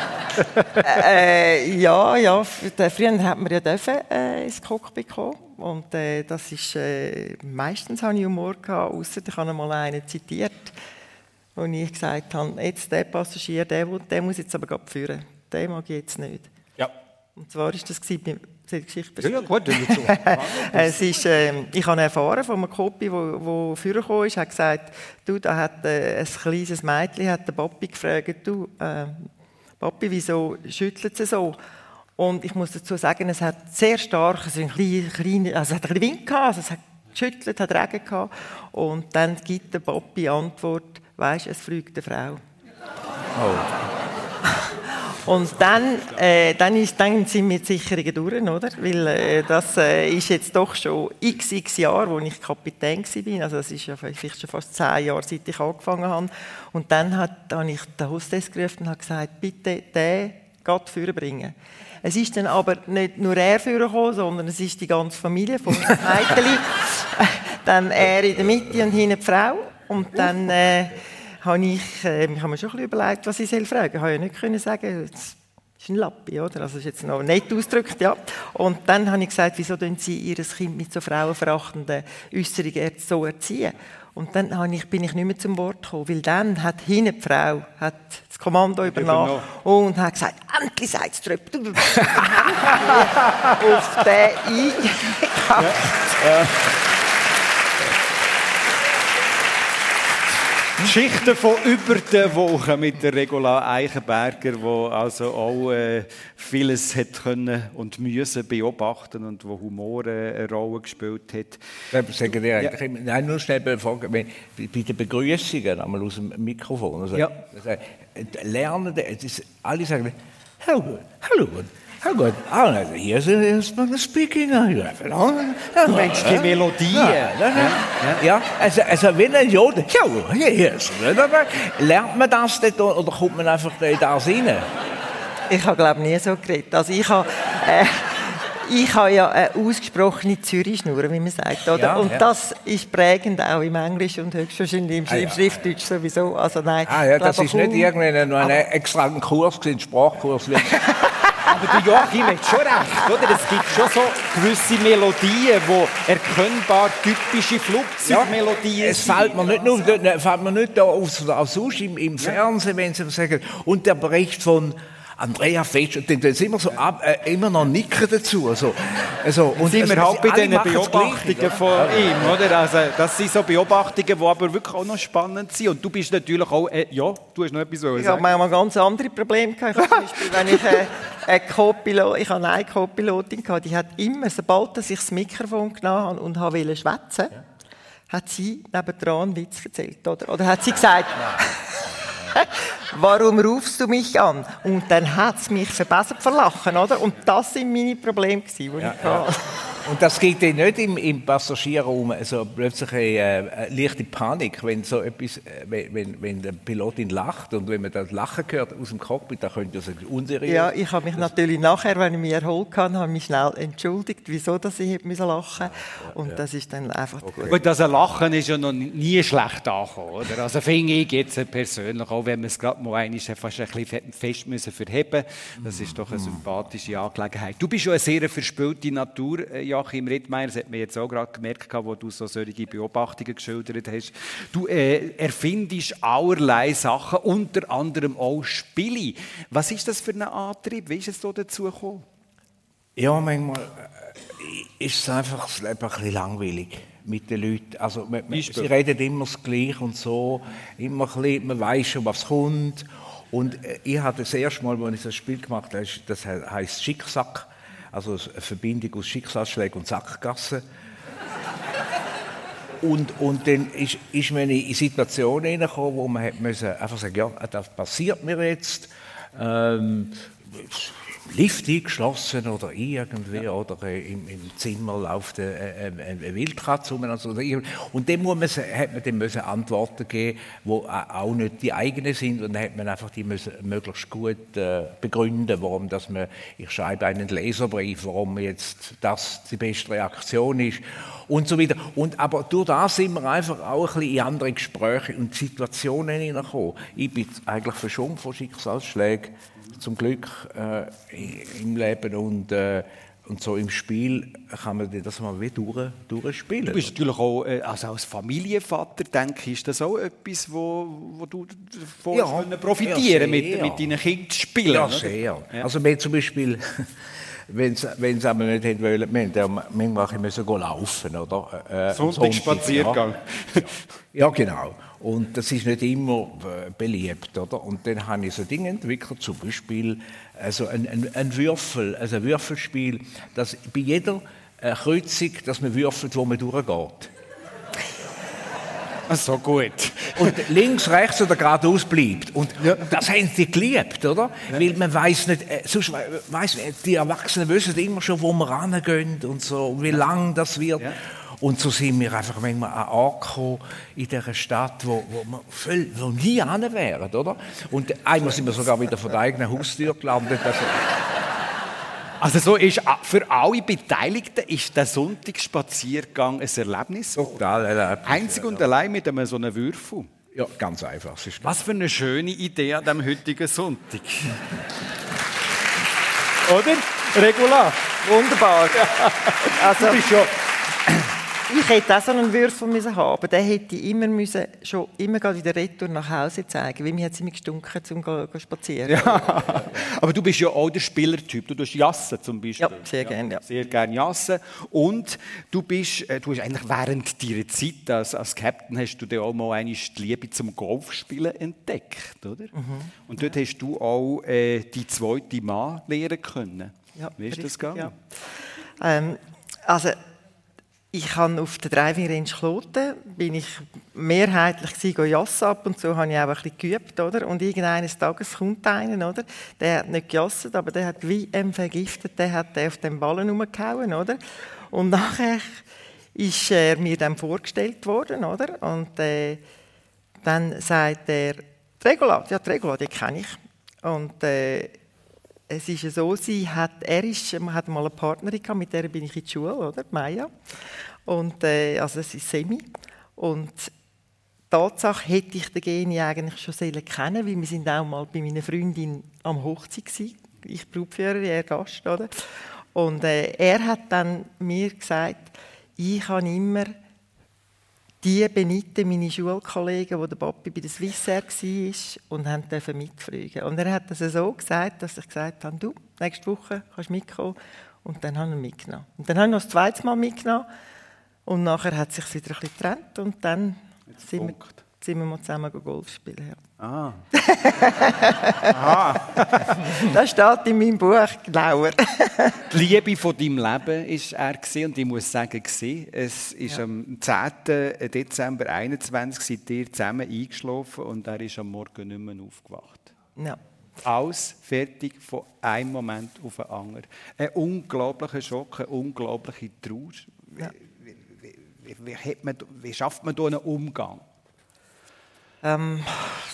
Äh, ja, ja. Früher hat man ja dürfen, äh, ins Cockpit kommen. Und äh, das ist, äh, meistens habe ich Humor gehabt, ausser ich habe mal einen zitiert, wo ich gesagt habe, jetzt der Passagier, der, der muss jetzt aber gerade führen. Den mag ich jetzt nicht. Ja. Und zwar ist das gewesen, bei- soll die Geschichte Ja, ja, gut, <laughs> es ist, ähm, ich habe erfahren von einem Kopi, wo vorgekommen ist, hat gesagt, du, da hat äh, ein kleines Mädchen hat den Papi gefragt, du, äh, Papi, wieso schüttelt sie so? Und ich muss dazu sagen, es hat sehr stark, also ein klein, also es hat ein Wind gehabt, also es hat geschüttelt, hat Regen gehabt. Und dann gibt der Papi Antwort, weisst, es fliegt eine Frau. Und dann, äh, dann, ist, dann sind wir die Sicherungen durch, oder? Weil äh, das äh, ist jetzt doch schon x, x Jahre, wo ich Kapitän war. Also das ist ja vielleicht schon fast zehn Jahre, seit ich angefangen habe. Und dann hat, habe ich den Hostess gerufen und gesagt, bitte den Gott bringen. Es ist dann aber nicht nur er vorgekommen, sondern es ist die ganze Familie von Mädchen. <laughs> dann er in der Mitte und hinten die Frau. Und dann... Äh, habe ich, äh, ich habe mir schon ein bisschen überlegt, was ich soll fragen. Ich habe ja nicht können sagen, es ist ein Lappi, oder? Also ist jetzt noch nett ausgedrückt, ja. Und dann habe ich gesagt, wieso tun Sie Ihr Kind mit so frauenverachtenden Äußerungen so erziehen? Und dann habe ich, bin ich nicht mehr zum Wort gekommen, weil dann hat hinten die Frau hat das Kommando übernommen und hat gesagt, endlich seid ihr <laughs> auf den eingekackt. Geschichten von über den Wochen mit der Regula Eichenberger, wo also auch äh, vieles hat können und müssen beobachten und wo Humor äh, eine Rolle gespielt hat. Ich sage dir eigentlich immer, nein, nur schnell befragen, wenn, bei den Begrüßungen, einmal aus dem Mikrofon, also, Ja. also, lernen, es ist, alle sagen, hello good, good. Ah, also, hier ist, ist man speaking. Du meinst die Melodien? Ja, ja, ja. ja also, also wenn ein Jode, ja, hier hier ist Lernt man das dort oder kommt man einfach in das rein? Ich habe glaube nie so geredet. Also ich habe, äh, ich habe ja eine ausgesprochene Zürich-Schnur, wie man sagt, oder? Ja, und ja. das ist prägend auch im Englisch und höchstwahrscheinlich im, Ah, ja. Schriftdeutsch sowieso. Also nein, Ah ja, das ist nicht irgendein extra Kurs, ein Sprachkurs. <laughs> Aber der Joachim hat schon recht, oder? Es gibt schon so gewisse Melodien, die erkennbar typische Flugzeugmelodien es fällt mir nicht nur, fällt mir nicht da auf, auf sonst im, im Fernsehen, wenn sie sagen, und der Bericht von Andrea Fetsch, und dann sind immer so ab, äh, immer noch nicken dazu. Also, also, und sind wir also, halt bei diesen Beobachtungen von ihm, oder? Also, das sind so Beobachtungen, die aber wirklich auch noch spannend sind. Und du bist natürlich auch, äh, ja, du hast noch etwas Ich habe manchmal ganz andere Probleme gehabt. Ich zum Beispiel, wenn ich äh, eine Co-Pilot, ich habe eine Co-Pilotin gehabt, die hat immer, sobald dass ich das Mikrofon genommen habe und wollte schwätzen, hat sie nebendran einen Witz erzählt, oder? Oder hat sie gesagt, <laughs> warum rufst du mich an? Und dann hat sie mich verbessert verlachen, oder? Und das sind meine Probleme gewesen, die ich hatte. Und das geht dann nicht im, im Passagierraum also plötzlich eine, äh, leichte Panik, wenn so etwas, äh, wenn, wenn, wenn der Pilotin lacht und wenn man das Lachen hört aus dem Cockpit, dann könnte das unseriös Ja, ich habe mich natürlich nachher, wenn ich mich erholt habe, habe ich mich schnell entschuldigt, wieso dass ich hätte müssen lachen Und das ist dann einfach gut. Gut, also Lachen ist ja noch nie schlecht angekommen, oder? Also finde ich jetzt persönlich, auch wenn wir es gerade mal einmal fast ein bisschen fest müssen verheben das ist doch eine sympathische Angelegenheit. Du bist ja eine sehr verspielte Natur, äh, Joachim Rittmeier, das hat man jetzt auch gerade gemerkt, wo du so solche Beobachtungen geschildert hast. Du äh, erfindest allerlei Sachen, unter anderem auch Spiele. Was ist das für ein Antrieb? Wie ist es so dazu gekommen? Ja, manchmal äh, ist es einfach das Leben ein bisschen langweilig mit den Leuten. Also, man, man, sie reden immer das Gleiche und so. Immer ein bisschen, man weiß schon, was kommt. Und äh, ich hatte das erste Mal, als ich das Spiel gemacht habe, das he- heisst Schicksack. Also eine Verbindung aus Schicksalsschlägen und Sackgassen. <laughs> Und, und dann ist, ist man in Situationen hineingekommen, wo man hat müssen einfach sagen, ja, das passiert mir jetzt. Ähm, Lift eingeschlossen oder irgendwie, oder äh, im, im, Zimmer läuft eine, eine, eine Wildkatze rum. Also, und dem muss man, hat man dem müssen Antworten geben, die auch nicht die eigenen sind. Und dann hat man einfach die müssen möglichst gut äh, begründen, warum dass man, ich schreibe einen Leserbrief, warum jetzt das die beste Reaktion ist und so weiter. Und, aber durch das sind wir einfach auch ein bisschen in andere Gespräche und Situationen hineingekommen. Ich bin eigentlich verschont von Schicksalsschlägen, zum Glück äh, im Leben und äh, und so im Spiel kann man das mal wie durch, durchspielen. Du bist natürlich auch, äh, also als Familienvater, denke ich, ist das auch etwas, wo, wo du davon ja, profitieren ja, mit, mit deinen Kindern spielen? Ja, sehr. Ja. Also wir zum Beispiel <laughs> wenn sie aber nicht hätten wollen, wir haben manchmal müssen laufen, oder? Äh, Sonntagsspaziergang. Ja. ja, genau. Und das ist nicht immer äh, beliebt, oder? Und dann habe ich so Dinge entwickelt, zum Beispiel also ein, ein, ein Würfel, also ein Würfelspiel, das bei jeder äh, Kreuzung, dass man würfelt, wo man durchgeht. So gut. Und links, rechts oder geradeaus bleibt. Und ja. das haben sie geliebt, oder? Ja. Weil man weiß nicht, äh, sonst weiss, die Erwachsenen wissen immer schon, wo wir rangehen und so, wie lang das wird. Ja. Und so sind wir einfach manchmal an Ort in dieser Stadt, wo, wo wir voll, wo nie hin wären, oder? Und einmal sind wir sogar wieder vor der eigenen Haustür gelandet. Also, also so ist für alle Beteiligten ist der Sonntagsspaziergang ein Erlebnis. Total Erlebnis. Einzig und allein mit einem so einem Würfel. Ja, ganz einfach. Was für eine schöne Idee an dem heutigen Sonntag. Oder? Regular. Wunderbar. <laughs> Also, du bist ja ich hätte auch so einen Würfel müssen haben, aber den hätte ich immer müssen, schon immer wieder retour nach Hause zeigen, weil mir hat es immer gestunken, um zu spazieren. Ja. aber du bist ja auch der Spielertyp. Du tust Jassen zum Beispiel. Ja, sehr gerne. Ja. Sehr gerne Jassen. Und du bist, äh, du hast eigentlich während deiner Zeit als, als Captain hast du dir auch mal eine die Liebe zum Golfspielen entdeckt, oder? Mhm. Und dort ja. hast du auch äh, die zweite Mann lernen können. Ja, Wie ist das gegangen? Ja. Ähm, also ich habe auf der Driving Range Kloten bin ich mehrheitlich gewesen, ab und so habe ich auch ein geübt, oder? Und irgendeines Tages kommt einer, oder? Der hat nicht gejasset, aber der hat wie ähm, vergiftet, der hat auf den Ballen rumgehauen, oder? Und <laughs> nachher ist er mir dann vorgestellt worden, oder? Und äh, dann sagt er, Regula, ja, Regula, die kenne ich. Und äh, es ist so, sie hat, er ist, man hat mal eine Partnerin gehabt, mit der bin ich in die Schule, oder? Maya. Und, äh, also es ist Semi. Und Tatsache hätte ich den Geni eigentlich schon kennen weil wir sind auch mal bei meiner Freundin am Hochzeit waren. Ich Brautführer, er Gast, oder? Und äh, er hat dann mir gesagt, ich habe immer die benitten meine Schulkollegen, wo der Papi bei der Swissair war und haben dürfen mitfliegen. Und er hat das so gesagt, dass ich gesagt habe, du, nächste Woche kannst du mitkommen. Und dann haben wir mitgenommen. Und dann haben wir noch das zweite Mal mitgenommen. Und nachher hat es sich wieder ein bisschen getrennt. Und dann sind wir, sind wir mal zusammen Golf spielen. Ja. Ah. <laughs> Das steht in meinem Buch genauer. <laughs> die Liebe von deinem Leben war er gewesen, und ich muss sagen, gewesen. es ist ja. am 10. Dezember 21 seid ihr zusammen eingeschlafen und er ist am Morgen nicht mehr aufgewacht. Ja. Alles fertig von einem Moment auf den anderen. Ein unglaublicher Schock, eine unglaubliche Trauer. Ja. Wie, wie, wie, wie schafft man da einen Umgang? Ähm,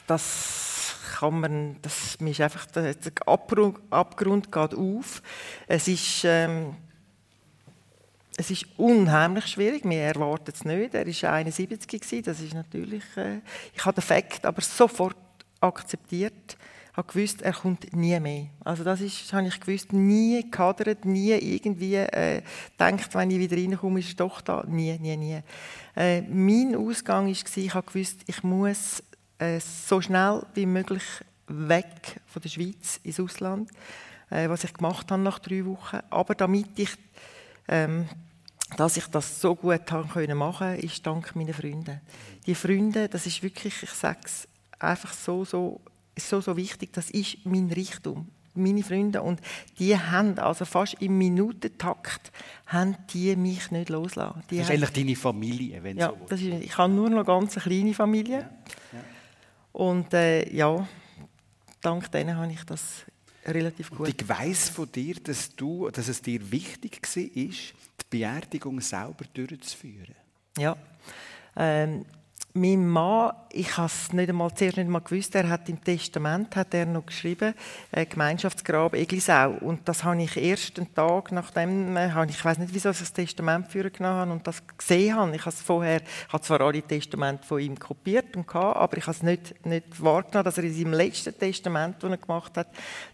das kann man, das ist einfach, der Abgrund, Abgrund geht auf. Es ist, ähm, es ist unheimlich schwierig. Wir erwarten es nicht. Er war 71 gewesen. Das ist natürlich, äh, ich habe den Fakt aber sofort akzeptiert. Ich habe gewusst, er kommt nie mehr. Also das ist, habe ich gewusst, nie gehadert, nie irgendwie äh, denkt, wenn ich wieder reinkomme, ist er doch da. Nie, nie, nie. Äh, mein Ausgang war, ich habe gewusst, ich muss äh, so schnell wie möglich weg von der Schweiz ins Ausland, äh, was ich gemacht habe nach drei Wochen. Aber damit ich, ähm, dass ich das so gut machen, ist dank meiner Freunde. Die Freunde, das ist wirklich, ich sage es einfach so, so, so, so wichtig. Das ist mein Reichtum meine Freunde und die haben also fast im Minutentakt haben die mich nicht loslassen. Die das ist eigentlich deine Familie, wenn ja, so ist, ich habe nur noch ganz eine kleine Familie. Ja, ja. Und äh, ja, dank denen habe ich das relativ gut. Ich weiss von dir, dass, du, dass es dir wichtig war, die Beerdigung selber durchzuführen. Ja. Ähm, mein Mann, ich habe es zuerst nicht einmal gewusst, er hat im Testament hat er noch geschrieben, äh, Gemeinschaftsgrab Eglisau. Und das habe ich erst einen Tag nachdem, äh, ich weiß nicht, wieso ich das Testament für genommen habe und das gesehen habe. Ich habe vorher, habe zwar alle Testamente von ihm kopiert und gehabt, aber ich habe es nicht, nicht wahrgenommen, dass er in seinem letzten Testament, das er gemacht hat,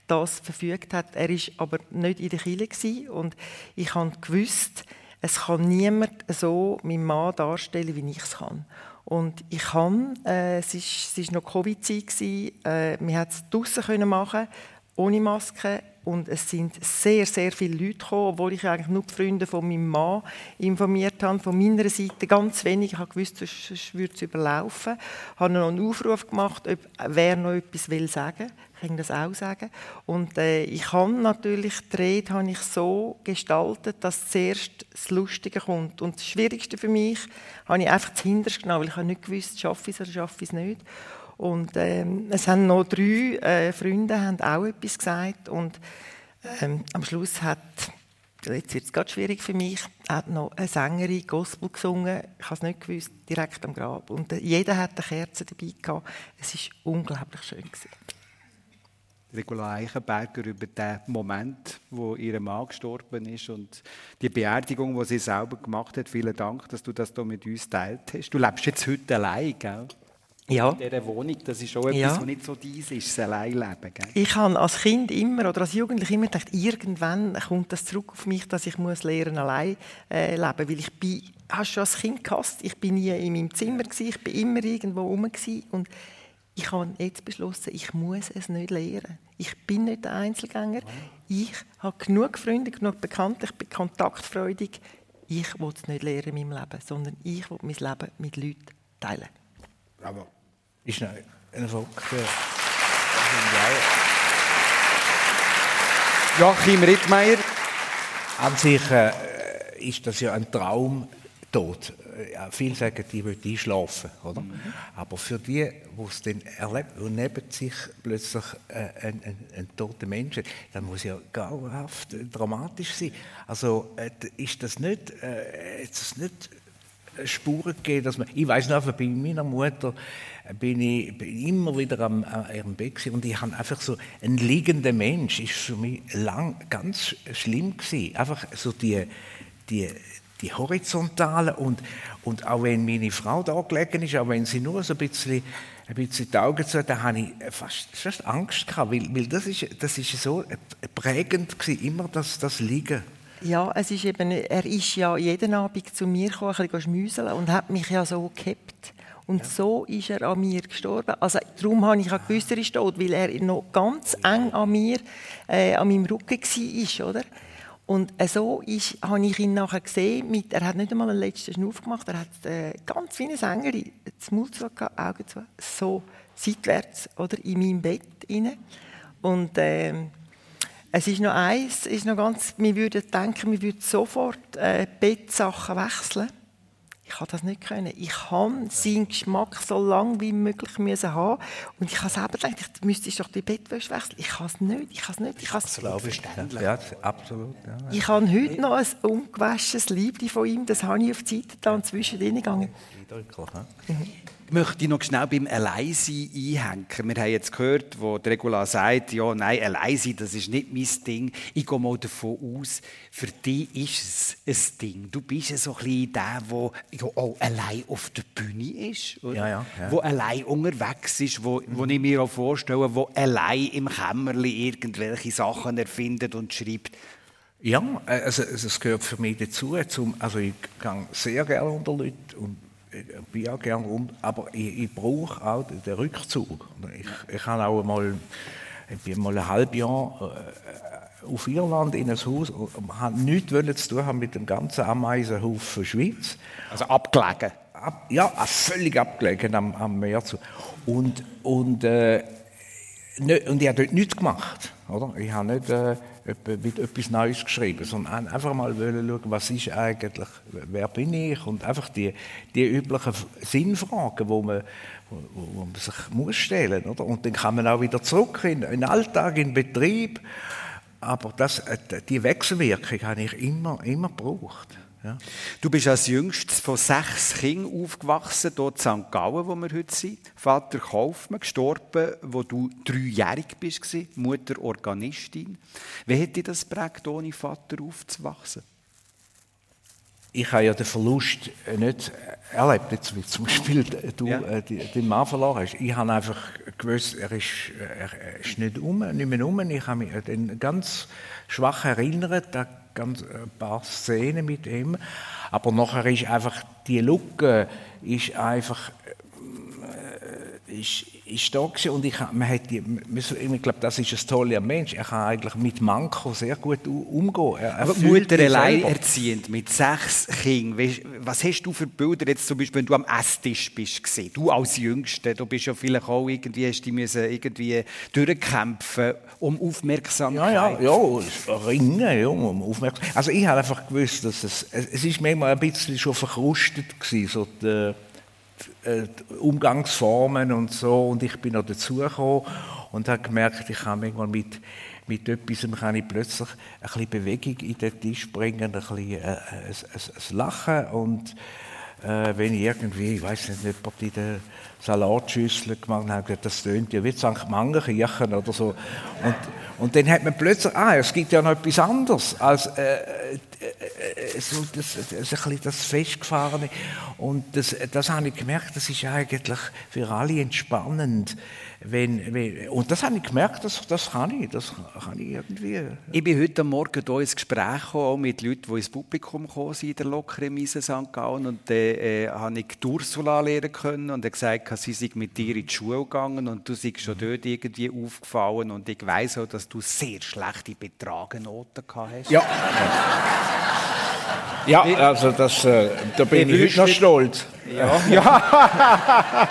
das verfügt hat. Er ist aber nicht in der Kirche und ich habe gewusst, es kann niemand so meinen Mann darstellen, wie ich es kann. Und ich kann, äh, es war es noch Covid-Zeit, äh, wir konnten es draussen machen, ohne Maske. Und es sind sehr, sehr viele Leute gekommen, obwohl ich eigentlich nur die Freunde von meinem Mann informiert habe. Von meiner Seite ganz wenig. Ich wusste, sonst würde es überlaufen. Ich habe noch einen Aufruf gemacht, ob wer noch etwas will sagen ich kann das auch sagen. Und äh, ich habe natürlich die Rede habe ich so gestaltet, dass zuerst das Lustige kommt. Und das Schwierigste für mich habe ich einfach zuhinterst genommen, weil ich habe nicht gewusst, schaffe ich es oder schaffe ich es nicht. Und ähm, es haben noch drei äh, Freunde haben auch etwas gesagt und ähm, am Schluss hat jetzt wird es gerade schwierig für mich, hat noch eine Sängerin Gospel gesungen. Ich habe es nicht gewusst, direkt am Grab. Und äh, jeder hat eine Kerze dabei gehabt. Es war unglaublich schön. Gewesen. Regula Eichenberger über den Moment, wo ihr Mann gestorben ist und die Beerdigung, die sie selber gemacht hat. Vielen Dank, dass du das hier mit uns teilt hast. Du lebst jetzt heute allein, gell? Ja. In dieser Wohnung, das ist auch etwas, ja. was nicht so dies ist, das Alleinleben. Gell? Ich habe als Kind immer oder als Jugendliche immer gedacht, irgendwann kommt das zurück auf mich, dass ich muss lernen allein äh, leben, weil ich bin, hast schon als Kind gehasst, ich bin nie in meinem Zimmer gewesen, ich bin immer irgendwo rum und ich habe jetzt beschlossen, ich muss es nicht lernen. Ich bin nicht der Einzelgänger. Ich habe genug Freunde, genug Bekannte, ich bin kontaktfreudig. Ich will es nicht lernen in meinem Leben, sondern ich will mein Leben mit Leuten teilen. Bravo. Ist ein Erfolg. Joachim Rittmeier. An sich äh, ist das ja ein Traum tot. Ja, viele sagen, die wollen einschlafen, oder? Mhm. Aber für die, die es dann erlebt und neben sich plötzlich äh, ein, ein, ein, toter Mensch, dann muss ja grauenhaft äh, dramatisch sein. Also äh, ist das nicht, äh, ist das nicht Spuren gegeben, dass man, ich weiß noch, bei meiner Mutter bin ich bin immer wieder am, an ihrem Bett und ich habe einfach so ein liegender Mensch ist für mich lang ganz schlimm gewesen. Einfach so die die die horizontale und, und auch wenn meine Frau da gelegen ist, auch wenn sie nur so ein bisschen, ein bisschen die Augen zu hat, da habe ich fast, fast Angst gehabt, weil, weil das, ist, das ist so prägend gewesen, immer das, das Liegen. Ja, es ist eben, er ist ja jeden Abend zu mir gekommen, ein bisschen schmüseln und hat mich ja so gehabt. Und ja. so ist er an mir gestorben. Also, darum habe ich auch gewusst, er ist tot, weil er noch ganz eng an mir, äh, an meinem Rücken war, oder? Und so ist, habe ich ihn nachher gesehen, mit, er hat nicht einmal einen letzten Schnuff gemacht, er hat äh, ganz wie eine Sängerin, das Mund zu, Augen zu, so seitwärts oder in meinem Bett rein. Und äh, es ist noch eins, ist noch ganz, wir würden denken, wir würden sofort äh, Bettsachen wechseln. Ich habe das nicht können. Ich habe seinen Geschmack so lange wie möglich müssen haben und ich habe selber gedacht, ich müsste doch die Bettwäsche wechseln. Ich kann es nicht. Ich kann es nicht. Ich kann es nicht. Ja, absolut. Ja. Ich habe heute noch ein ungewaschenes Liebling von ihm. Das habe ich auf die Seite da zwischen gegangen. Eindrücklich, mhm möchte ich noch schnell beim Alleinsein einhängen. Wir haben jetzt gehört, wo der Regula sagt, ja, nein, Alleinsein, das ist nicht mein Ding. Ich gehe mal davon aus, für dich ist es ein Ding. Du bist ja so ein bisschen der, der ja, auch allein auf der Bühne ist, oder? Ja, ja, ja. Wo allein unterwegs ist, wo, mhm. wo ich mir auch vorstelle, wo allein im Kämmerli irgendwelche Sachen erfindet und schreibt. Ja, also, es gehört für mich dazu. Zum, also ich gehe sehr gerne unter Leute und ich bin ja gerne rum, aber ich, ich brauche auch den Rückzug. Ich, ich habe auch mal, ich bin mal ein halbes Jahr äh, auf Irland in ein Haus und habe nichts zu tun haben mit dem ganzen Ameisenhaufen Schweiz. Also abgelegen? Ab, ja, völlig abgelegen am, am Meer. Zu. Und, und äh, und ich habe dort nichts gemacht. Oder? Ich habe nicht äh, etwas Neues geschrieben, sondern einfach mal schauen, was ist eigentlich, wer bin ich und einfach die, die üblichen Sinnfragen, wo man, wo, wo man sich muss stellen muss. Und dann kann man auch wieder zurück in, in den Alltag, in den Betrieb. Aber das, äh, die Wechselwirkung habe ich immer, immer gebraucht. Ja. Du bist als jüngstes von sechs Kindern aufgewachsen, hier in St. Gallen, wo wir heute sind. Vater Kaufmann, gestorben, wo du dreijährig bist, Mutter Organistin. Wie hat dich das prägt, ohne Vater aufzuwachsen? ich habe ja den Verlust nicht erlebt, jetzt wie zum Beispiel du ja. äh, den Mann verloren hast. Ich habe einfach gewusst, er ist, er ist nicht um, nicht mehr um. Ich habe mich dann ganz schwach erinnert, an ganz ein paar Szenen mit ihm. Aber nachher ist einfach die Lücke ist einfach ist, ist da gewesen und ich, man hat die, ich glaube, das ist ein toller Mensch. Er kann eigentlich mit Manko sehr gut umgehen. Er, Aber Mutter alleinerziehend mit sechs Kindern, was hast du für Bilder jetzt zum Beispiel, wenn du am Esstisch bist gesehen? Du als Jüngster, du bist ja vielleicht auch irgendwie, hast die müssen irgendwie durchkämpfen um Aufmerksamkeit. Ja, ja, ja, ringen, ja, um Aufmerksamkeit. Also ich habe einfach gewusst, dass es, es ist manchmal ein bisschen schon verkrustet gewesen, so die, Umgangsformen und so. Und ich bin noch dazugekommen und habe gemerkt, ich kann manchmal mit, mit etwas kann ich plötzlich ein bisschen Bewegung in den Tisch bringen, ein bisschen äh, ein, ein, ein Lachen und äh, wenn ich irgendwie, ich weiß nicht, jemand in der Salatschüssel gemacht hat, das tönt ja wie St. Mangenkirchen oder so. Und, und dann hat man plötzlich, ah, es gibt ja noch etwas anderes als äh, äh, äh so das, das, das, das Festgefahrene. Und das, das habe ich gemerkt, das ist eigentlich für alle entspannend. Wenn, wenn, und das habe ich gemerkt, das, das kann ich, das kann ich irgendwie. Ich bin heute Morgen hier ins Gespräch gekommen, mit Leuten, die ins Publikum gekommen sind, in der Lokremise St. Gallen. Und dann äh, habe ich die Ursula lernen können und er gesagt, sie sei mit dir in die Schule gegangen und du seist schon dort irgendwie aufgefallen. Und ich weiss auch, dass du sehr schlechte Betragenoten gehabt hast. Ja. Ja, also das, äh, da bin ich heute noch stolz. Ja. <laughs> ja.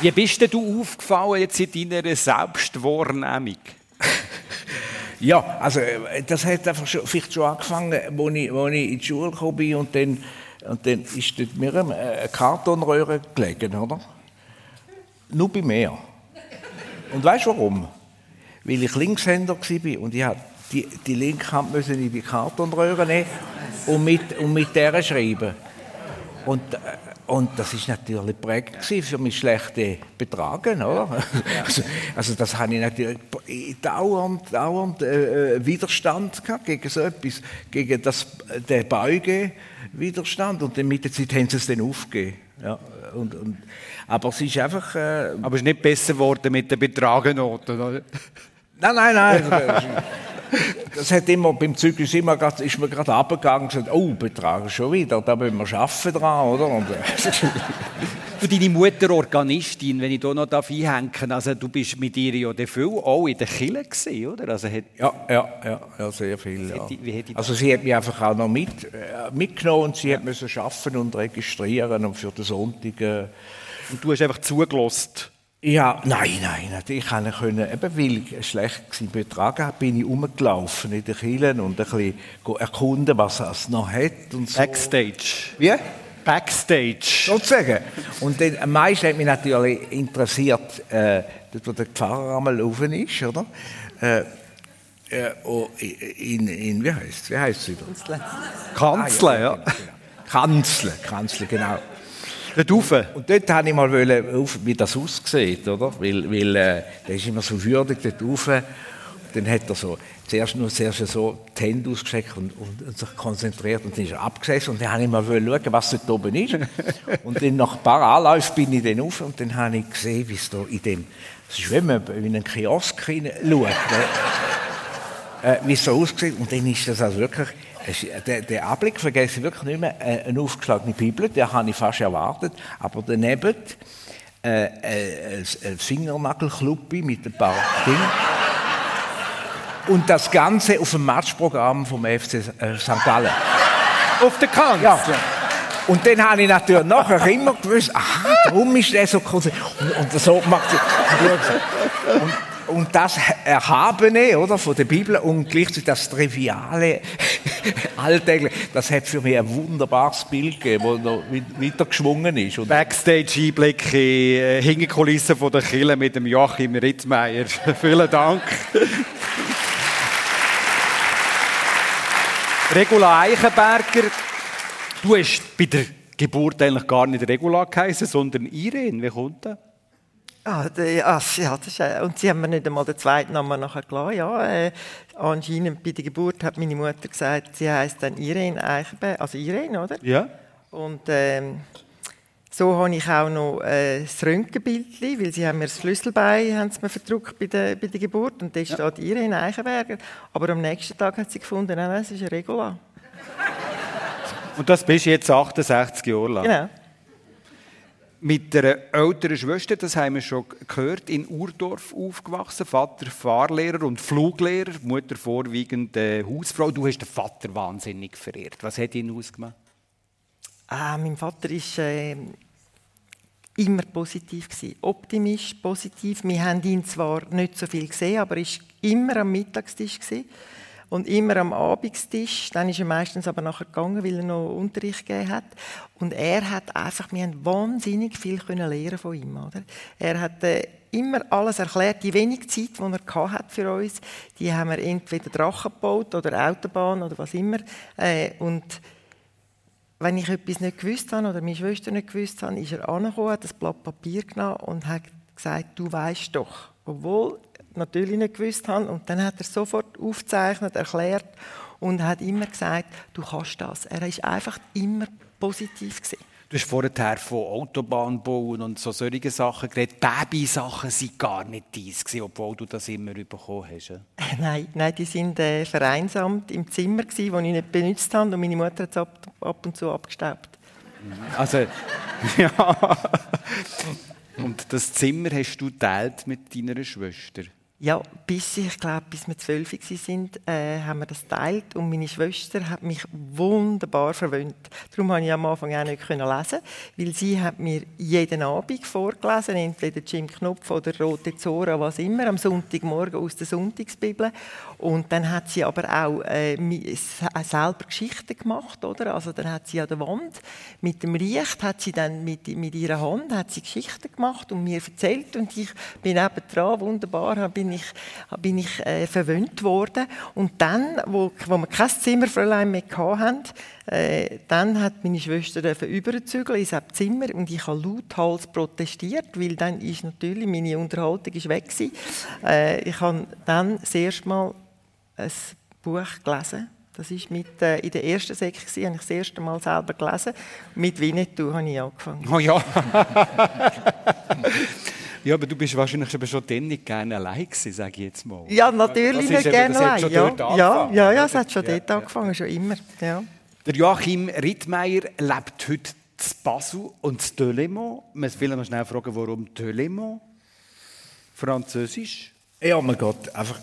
Wie bist denn du aufgefallen jetzt in deiner Selbstwahrnehmung? <laughs> Ja, also äh, das hat einfach schon, vielleicht schon angefangen, als ich, als ich in die Schule bin und dann, und dann ist dort mir eine Kartonröhre gelegen, oder? Nur bei mir. Und weißt du warum? Weil ich Linkshänder war und ich die, die linke Hand müssen in die Kartonröhre nehmen und mit, und mit der schreiben. Und, äh, und das ist natürlich prägend für mich schlechte Betragen, oder? Also, also, das habe ich natürlich dauernd, dauernd äh, äh, Widerstand gehabt gegen so etwas, gegen das, den Beugewiderstand und dann mit der Zeit haben sie es dann aufgegeben. Ja, und, und, aber es ist einfach... Äh, aber es ist nicht besser geworden mit den Betragenoten, oder? Nein, nein, nein. <laughs> das hat immer, beim Zeugnis immer grad, ist mir gerade abgegangen und gesagt, oh, Betrag schon wieder, da müssen wir arbeiten dran, oder? Und, <laughs> Für deine Mutter Organistin, wenn ich da noch einhängen darf, also du bist mit ihr ja viel auch in der Kille gesehen, oder? Also hat ja, ja, ja, ja, sehr viel. Ja. also sie hat mich einfach auch noch mit, äh, mitgenommen und sie ja. hat müssen arbeiten und registrieren und für den Sonntag. Äh, und du hast einfach zugelassen ja, nein, nein, ich konnte können, eben weil ich schlecht war betragen bin ich rumgelaufen in den Kielen und ein bisschen erkunden, was es noch hat und so. Backstage. Wie? Backstage. Sozusagen. Und dann, am meisten hat mich natürlich interessiert, äh, dort wo der Pfarrer einmal rauf ist, oder? Äh, äh, oh, in, in, wie heißt es? Wie heißt es wieder? Kanzler. Ah, ja. ja. Genau, genau. Kanzler, Kanzler, genau. Dort rauf. Und dort wollte ich mal, wie das aussieht, oder? Weil, weil äh, der ist immer so würdig dort rauf. Dann hat er so, zuerst nur zuerst so die Hände ausgestreckt und, und, und, sich konzentriert und dann ist er abgesessen und dann wollte ich mal schauen, was dort oben ist. <laughs> und dann nach ein paar Anläufen bin ich dann rauf und dann habe ich gesehen, wie es da in dem, es ist, wenn man in einen Kiosk schaut, ne? <laughs> äh, wie es so aussieht und dann ist das also wirklich der, der Anblick vergesse ich wirklich nicht mehr. Äh, eine aufgeschlagene Bibel, der habe ich fast erwartet. Aber daneben äh, äh, ein Fingernagelkluppi mit ein paar Dingen. Und das Ganze auf dem Matchprogramm vom FC äh, St. Gallen. Auf der Kante? Ja. Und dann habe ich natürlich nachher immer gewusst, aha, darum ist der so konsequent. Und, und so macht sie. Und, das Erhabene oder, von der Bibel und gleichzeitig das Triviale, <laughs> Alltägliche, das hat für mich ein wunderbares Bild gegeben, das noch weiter geschwungen ist. Backstage-Einblick in äh, Hinterkulissen von der Kille mit dem Joachim Rittmeier. <laughs> Vielen Dank. Regula Eichenberger, du hast bei der Geburt eigentlich gar nicht Regula geheißen, sondern Irene. Wie kommt das? Ah, ah, ja, das ist, äh, und sie haben mir nicht einmal den zweiten Namen nachher gelassen. Ja, äh, anscheinend bei der Geburt hat meine Mutter gesagt, sie heißt dann Irene Eichenberg, also Irene, oder? Ja. Und ähm, so habe ich auch noch äh, das Röntgenbild, weil sie haben mir das Schlüsselbein haben sie mir verdruckt bei der, bei der Geburt und da ja. steht Irene Eichenberger. Aber am nächsten Tag hat sie gefunden, nein, es ist eine Regula. Und das bist jetzt 68 Jahre lang? Genau mit einer älteren Schwester, das haben wir schon gehört, in Urdorf aufgewachsen. Vater Fahrlehrer und Fluglehrer, Mutter vorwiegend äh, Hausfrau. Du hast den Vater wahnsinnig verehrt. Was hat ihn ausgemacht? Ah, mein Vater ist äh, immer positiv gewesen. optimistisch, positiv. Wir haben ihn zwar nicht so viel gesehen, aber er war immer am Mittagstisch gewesen und immer am Abendstisch. Dann ist er meistens aber nachher gegangen, weil er noch Unterricht gegeben hat. Und er hat einfach, wir haben wahnsinnig viel können lernen von ihm, oder? Er hat äh, immer alles erklärt. Die wenige Zeit, die er hat für uns, die haben wir entweder Drachen gebaut oder Autobahn oder was immer. Äh, und wenn ich etwas nicht gewusst habe oder meine Schwester nicht gewusst haben, ist er angekommen, hat das Blatt Papier genommen und hat gesagt, du weißt doch. Obwohl natürlich nicht gewusst habe. Und dann hat er sofort aufgezeichnet, erklärt und hat immer gesagt, du kannst das. Er ist einfach immer positiv gewesen. Du hast vorher von Autobahn bauen und so solche Sachen geredet. Baby-Sachen waren gar nicht dies, obwohl du das immer bekommen hast. Äh, <laughs> nein, nein, die sind äh, vereinsamt im Zimmer, das ich nicht benutzt habe. Und meine Mutter hat es ab, ab und zu abgestaubt. Also, <laughs> ja. Und das Zimmer hast du teilt mit deiner Schwester? Ja, bis ich glaube, bis wir zwölf sind, äh, haben wir das teilt und meine Schwester hat mich wunderbar verwöhnt. Darum konnte ich am Anfang auch nicht lesen, weil sie hat mir jeden Abend vorgelesen, entweder Jim Knopf oder Rote Zora, was immer, am Sonntagmorgen aus der Sonntagsbibel. Und dann hat sie aber auch äh, selber Geschichten gemacht, oder? Also dann hat sie an der Wand mit dem Riech hat sie dann mit, mit ihrer Hand hat sie Geschichten gemacht und mir erzählt und ich bin eben dran, wunderbar, bin ich, bin ich äh, verwöhnt worden. Und dann, wo, wo wir kein Zimmerfräulein mehr hatten, äh, dann hat meine Schwester überzügeln in das Zimmer und ich habe lauthals protestiert, weil dann ist natürlich meine Unterhaltung ist weg gewesen. Äh, ich habe dann das erste Mal ein Buch gelesen. Das ist mit, äh, in der ersten Säcke, habe ich das erste Mal selber gelesen. Mit Winnetou habe ich angefangen. Oh ja. <laughs> ja, aber du bist wahrscheinlich schon dann nicht gerne allein gewesen, sage ich jetzt mal. Ja, natürlich nicht gerne allein. Ja. ja, ja, ja, es hat schon ja, dort ja. angefangen, schon immer. Ja. Der Joachim Rittmeier lebt heute zu Basel und zu Delemont. Man will noch schnell fragen, warum Delemont? Französisch? Ja, mein Gott, einfach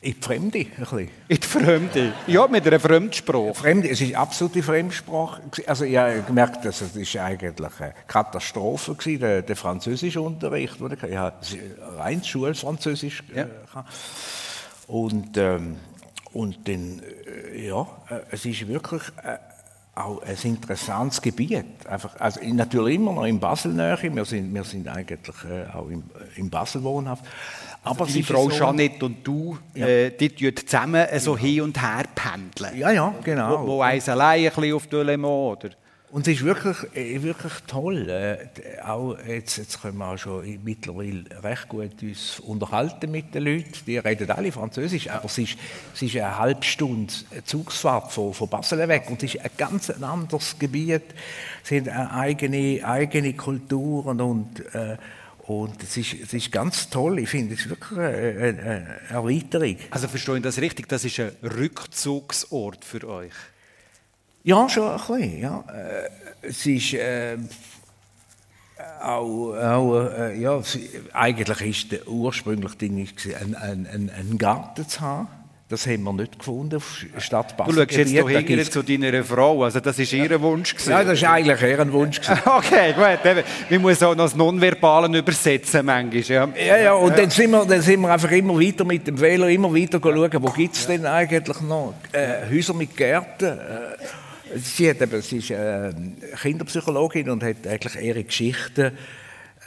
in die Fremde. Ein bisschen. In die Fremde? Ja, mit einer Fremdsprache. Fremde, es ist absolute Fremdsprache. Also ich habe gemerkt, dass es ist eigentlich eine Katastrophe war, der, der französische Unterricht. Ich habe rein Schulfranzösisch. Ja. Und, ähm, und dann, äh, ja, äh, es ist wirklich äh, auch ein interessantes Gebiet. Einfach, also natürlich immer noch in Basel näher. Wir sind, wir sind eigentlich äh, auch in, in Basel wohnhaft. Aber also die Frau so, Jeanette und du, ja. äh, die tun zusammen so ja. hin und her pendeln. Ja, ja, genau. Wo, wo eins allein ein bisschen auf Delemont, oder? Und es ist wirklich, äh, wirklich toll. Äh, auch jetzt, jetzt können wir auch schon mittlerweile recht gut uns unterhalten mit den Leuten. Die reden alle Französisch, aber es ist, es ist eine halbe Stunde Zugsfahrt von, von Basel weg und es ist ein ganz anderes Gebiet. Es sind eigene, eigene Kulturen und äh, und es ist, es ist ganz toll. Ich finde, es ist wirklich eine, eine Erweiterung. Also verstehe ich das richtig? Das ist ein Rückzugsort für euch? Ja, schon ein bisschen. Ja. Äh, es ist äh, auch, auch äh, ja, eigentlich ist der ursprüngliche Ding ein, ein, ein, ein Garten zu haben Das haben wir nicht gefunden auf Stadt Du schaust jetzt hier zu deiner Frau, also das war ihr Wunsch. Gewesen. Ja, das war eigentlich ein Wunsch. Gewesen. <laughs> okay, gut. Wir müssen auch noch das Nonverbalen übersetzen manchmal. Ja, ja, ja und ja. Dann, sind wir, dann sind wir einfach immer weiter mit dem Velo, immer weiter schauen, wo gibt es denn eigentlich noch äh, Häuser mit Gärten. Äh, sie, hat eben, sie ist äh, Kinderpsychologin und hat eigentlich ihre Geschichten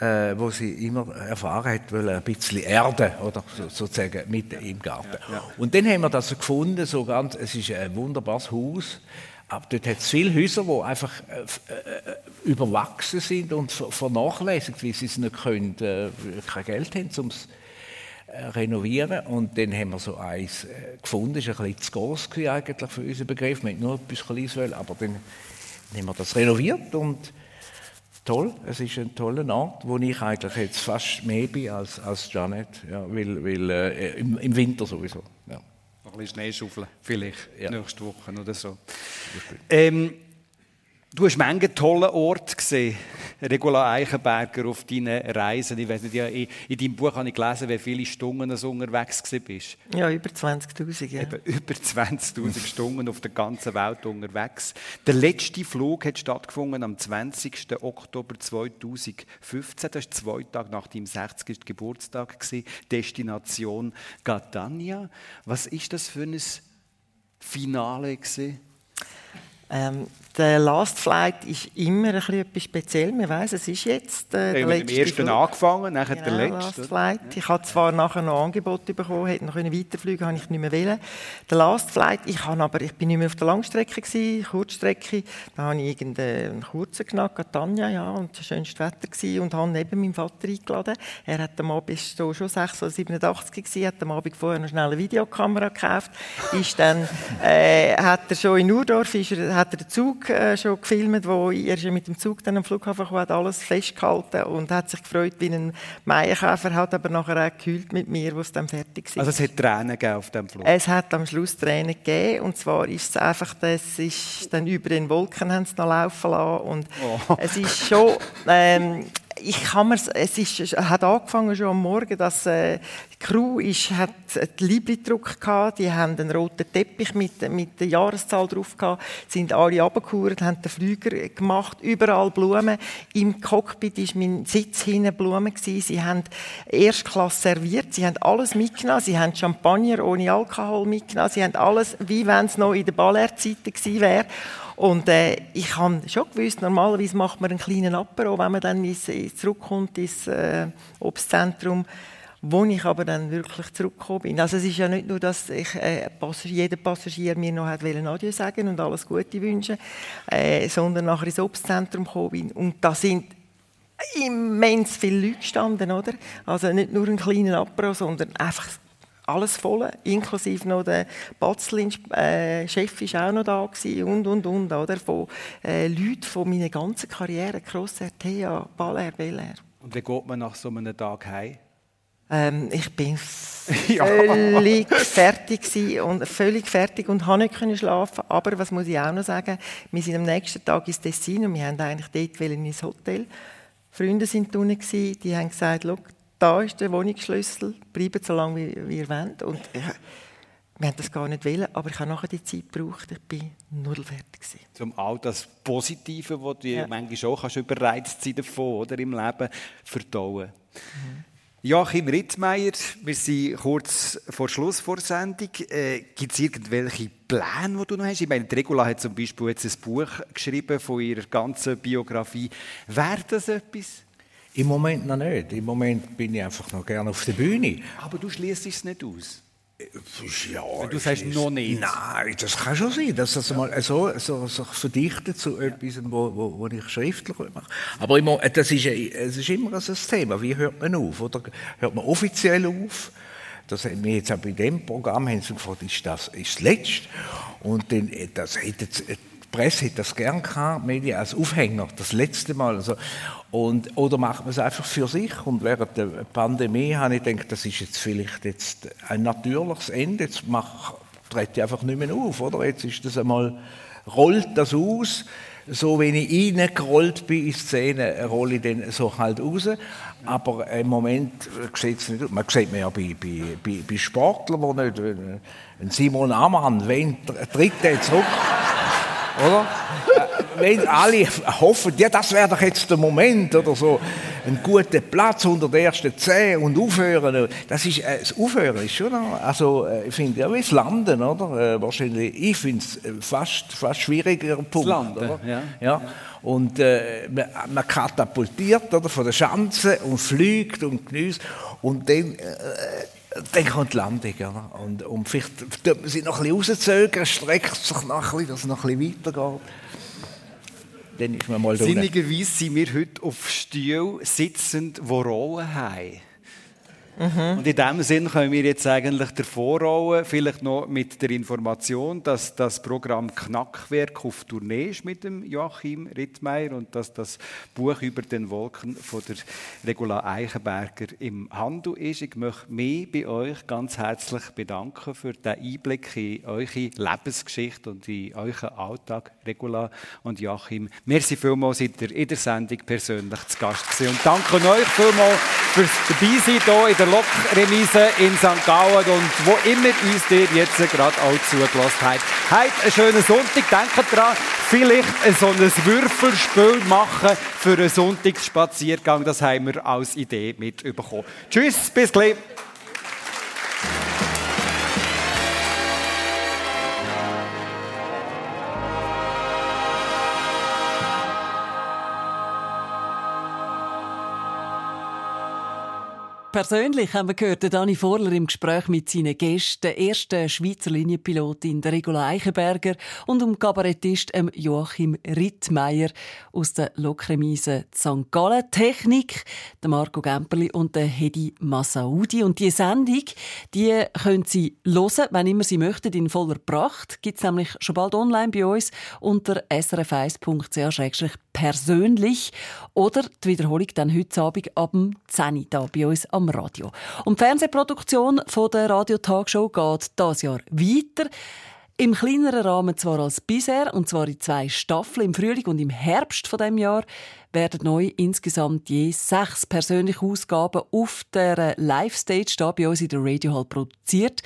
äh, wo sie immer erfahren hat, weil ein bisschen Erde, oder sozusagen mit im Garten. Ja, ja. Und dann haben wir das gefunden, so ganz, es ist ein wunderbares Haus, aber dort hat es viele Häuser, die einfach äh, äh, überwachsen sind und vernachlässigt, weil sie es nicht können, äh, kein Geld haben, um es äh, renovieren. Und dann haben wir so eins äh, gefunden, das war ein bisschen zu groß eigentlich für unseren Begriff, wir nur etwas Kleines wollen, aber dann haben wir das renoviert und toll. Es ist ein toller Ort, wo ich eigentlich jetzt fast mehr bin als, als Janet, ja, weil, weil äh, im, im, Winter sowieso. Ja. Noch ein bisschen Schneeschaufeln, vielleicht ja. nächste Woche oder so. Ähm, Du hast manche tolle Orte gesehen, Regula Eichenberger, auf deinen Reisen. Ich weiß nicht, in, in deinem Buch habe ich gelesen, wie viele Stunden du unterwegs bist. Ja, über 20.000. Ja. über 20.000 Stunden auf der ganzen Welt unterwegs. Der letzte Flug hat stattgefunden am 20. Oktober 2015. Das war zwei Tage nach deinem 60. Geburtstag. Destination Catania. Was ist das für ein Finale? Gewesen? Ähm, der Last Flight ist immer ein bisschen etwas speziell. Man weiß, es ist jetzt äh, der letzte. Mit dem ersten Flug. angefangen, nachher genau, der letzte. Last Flight. Ich habe zwar nachher noch Angebot bekommen, hätte noch weiterfliegen habe ich nicht mehr wollen. Der Last Flight, ich habe aber, ich bin nicht mehr auf der Langstrecke gewesen, Kurzstrecke. Da habe ich irgendeinen kurzen genommen, Tanja, ja, und das schönste Wetter gewesen, und habe neben meinem Vater eingeladen. Er hat am Abend, ist so schon 6 oder 87 gewesen, hat am Abend vorher noch schnell eine Videokamera gekauft. ist dann, <laughs> äh, hat er schon in Urdorf, ist er, hat er den Zug Zug äh, schon gefilmt, wo er ist mit dem Zug dann am Flughafen kam, hat alles festgehalten und hat sich gefreut wie ein Maienkäfer, hat aber nachher auch gekühlt mit mir, wo es dann fertig war. Also es hat Tränen gegeben auf dem Flug? Es hat am Schluss Tränen gegeben und zwar ist es einfach, das ist dann über den Wolken haben sie noch laufen lassen und oh. es ist schon, ähm, ich kann mir's, es ist, hat angefangen schon am Morgen, dass äh, die Crew ist, hat die Libri gedruckt gehabt, die haben einen roten Teppich mit, mit der Jahreszahl drauf gehabt, sind alle runtergekauert, haben den Flüger gemacht, überall Blumen. Im Cockpit ist mein Sitz hinten Blumen gewesen. Sie haben Erstklasse serviert, sie haben alles mitgenommen, sie haben Champagner ohne Alkohol mitgenommen, sie haben alles, wie wenn es noch in der Ballerzeiten gewesen wäre. Und äh, ich habe schon gewusst, normalerweise macht man einen kleinen Apero, wenn man dann ins, zurückkommt ins äh, Obstzentrum, wo ich aber dann wirklich zurückgekommen bin. Also es ist ja nicht nur, dass ich, äh, Passagier, jeder Passagier mir noch hat Adieu sagen und alles Gute wünschen, äh, sondern nachher ins Obstzentrum gekommen bin. Und da sind immens viele Leute gestanden, oder? Also nicht nur einen kleinen Apero, sondern einfach alles voll, inklusive noch der Batzlin, äh, war auch noch da gewesen, und, und, und, oder? Von äh, Leuten von meiner ganzen Karriere, Cross RTA, Balair, Belair. Und wie geht man nach so einem Tag heim? Ähm, ich bin <laughs> völlig fertig und völlig fertig und habe nicht können schlafen. Aber was muss ich auch noch sagen? Wir sind am nächsten Tag ins Tessin und wir haben eigentlich dort ins Hotel. Freunde sind unten die haben gesagt, da ist der Wohnungsschlüssel, bleibt so lange wie, wie ihr wollt. Und ja, wir haben das gar nicht wollen, aber ich habe nachher die Zeit gebraucht, ich bin null fertig gewesen. Zum all das Positive, das du ja. manchmal auch kannst überreizt sein davon, oder im Leben, verdauen. Mhm. Joachim Rittmeier, wir sind kurz vor Schluss vor der Sendung. Äh, Gibt es irgendwelche Pläne, die du noch hast? Ich meine, Regula hat zum Beispiel jetzt ein Buch geschrieben von ihrer ganzen Biografie. Wäre das etwas? Im Moment noch nicht. Im Moment bin ich einfach noch gerne auf der Bühne. Aber du schließt es nicht aus. Ja, du sagst noch nicht. Nein, das kann schon sein, dass das mal so, so, so verdichtet zu etwas, wo, wo, wo ich schriftlich mache. Aber immer, das ist, es ist immer so ein Thema. Wie hört man auf? Oder hört man offiziell auf? Das haben wir jetzt auch bei dem Programm haben sie gefragt, ist das ist das Letzte? Und dann, das hätte Presse hat das gern gehabt, Medien als Aufhänger, das letzte Mal. Also, und, oder macht man es einfach für sich? Und während der Pandemie habe ich gedacht, das ist jetzt vielleicht jetzt ein natürliches Ende. Jetzt mach, trete ich einfach nicht mehr auf, oder? Jetzt ist das einmal, rollt das aus. so wenn ich reingerollt bin in Szene, rolle ich dann so halt raus. Aber im Moment sieht es nicht aus. Man sieht mir ja bei, bei, bei, Sportlern, die nicht, äh, ein Simon Amann, wen tritt der zurück? Oder? wenn alle hoffen, ja, das wäre doch jetzt der Moment oder so, ein guter Platz unter der ersten zehn und aufhören, das ist, äh, das Aufhören ist schon, also äh, ich finde, ja, wie das Landen, oder? Äh, wahrscheinlich, ich finde es äh, fast, fast schwieriger Punkt, das Landen, oder? Ja. ja. Und äh, man, man, katapultiert oder, von der Schanze und fliegt und genießt und dann äh, dann kommt die Landung. Ja. Und, und vielleicht tut man sich noch ein bisschen rauszögern, streckt sich noch ein bisschen, dass es noch ein bisschen weitergeht dann ist man mal da. Sinnigerweise sind wir heute auf Stuhl sitzend, die Rollen haben. Mhm. Und in diesem Sinn können wir jetzt eigentlich davor vielleicht noch mit der Information, dass das Programm Knackwerk auf Tournee ist mit dem Joachim Rittmeier und dass das Buch über den Wolken von der Regula Eichenberger im Handel ist. Ich möchte mich bei euch ganz herzlich bedanken für den Einblick in eure Lebensgeschichte und in euren Alltag, Regula und Joachim. Merci vielmals, seid ihr in der Sendung persönlich zu Gast gewesen. und danke euch vielmals fürs Dabeisein hier in der Lokremise in St. Gallen und wo immer uns dir jetzt gerade auch zugelassen habt. Habt einen schönen Sonntag. Denkt dran, vielleicht so ein Würfelspiel machen für einen Sonntagsspaziergang. Das haben wir als Idee mitbekommen. Tschüss, bis gleich. Persönlich haben wir gehört, Dani Vorler im Gespräch mit seinen Gästen, der ersten Schweizer Linienpilotin der Regula Eichenberger und dem Kabarettist Joachim Rittmeier aus der Lokremise St. Gallen. Technik, der Marco Gemperli und der Hedi Massaudi. Und die Sendung, die können Sie hören, wenn immer Sie möchten, in voller Pracht. Gibt es nämlich schon bald online bei uns unter srf1.ch persönlich oder die Wiederholung dann heute Abend ab dem 10 Uhr da bei uns am Radio. Und die Fernsehproduktion von der Radio-Tagshow geht dieses Jahr weiter. Im kleineren Rahmen zwar als bisher, und zwar in zwei Staffeln, im Frühling und im Herbst von dem Jahr, werden neu insgesamt je sechs persönliche Ausgaben auf der Live-Stage da bei uns in der Radio Hall produziert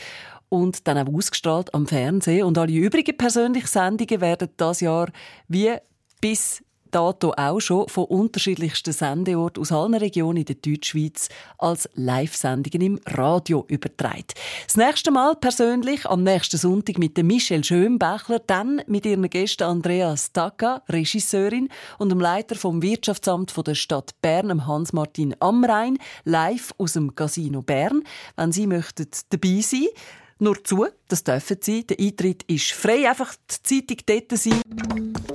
und dann auch ausgestrahlt am Fernsehen. Und alle übrigen persönlichen Sendungen werden das Jahr wie bis dato auch schon von unterschiedlichsten Sendeorten aus allen Regionen in der Deutschschweiz als Live-Sendungen im Radio übertragen. Das nächste Mal persönlich am nächsten Sonntag mit Michelle Schönbächler, dann mit ihren Gästen Andrea Stacca, Regisseurin, und dem Leiter vom Wirtschaftsamt der Stadt Bern, Hans-Martin Amrein, live aus dem Casino Bern. Wenn Sie möchten dabei sein nur zu, das dürfen Sie. Der Eintritt ist frei, einfach die Zeitung dort sein.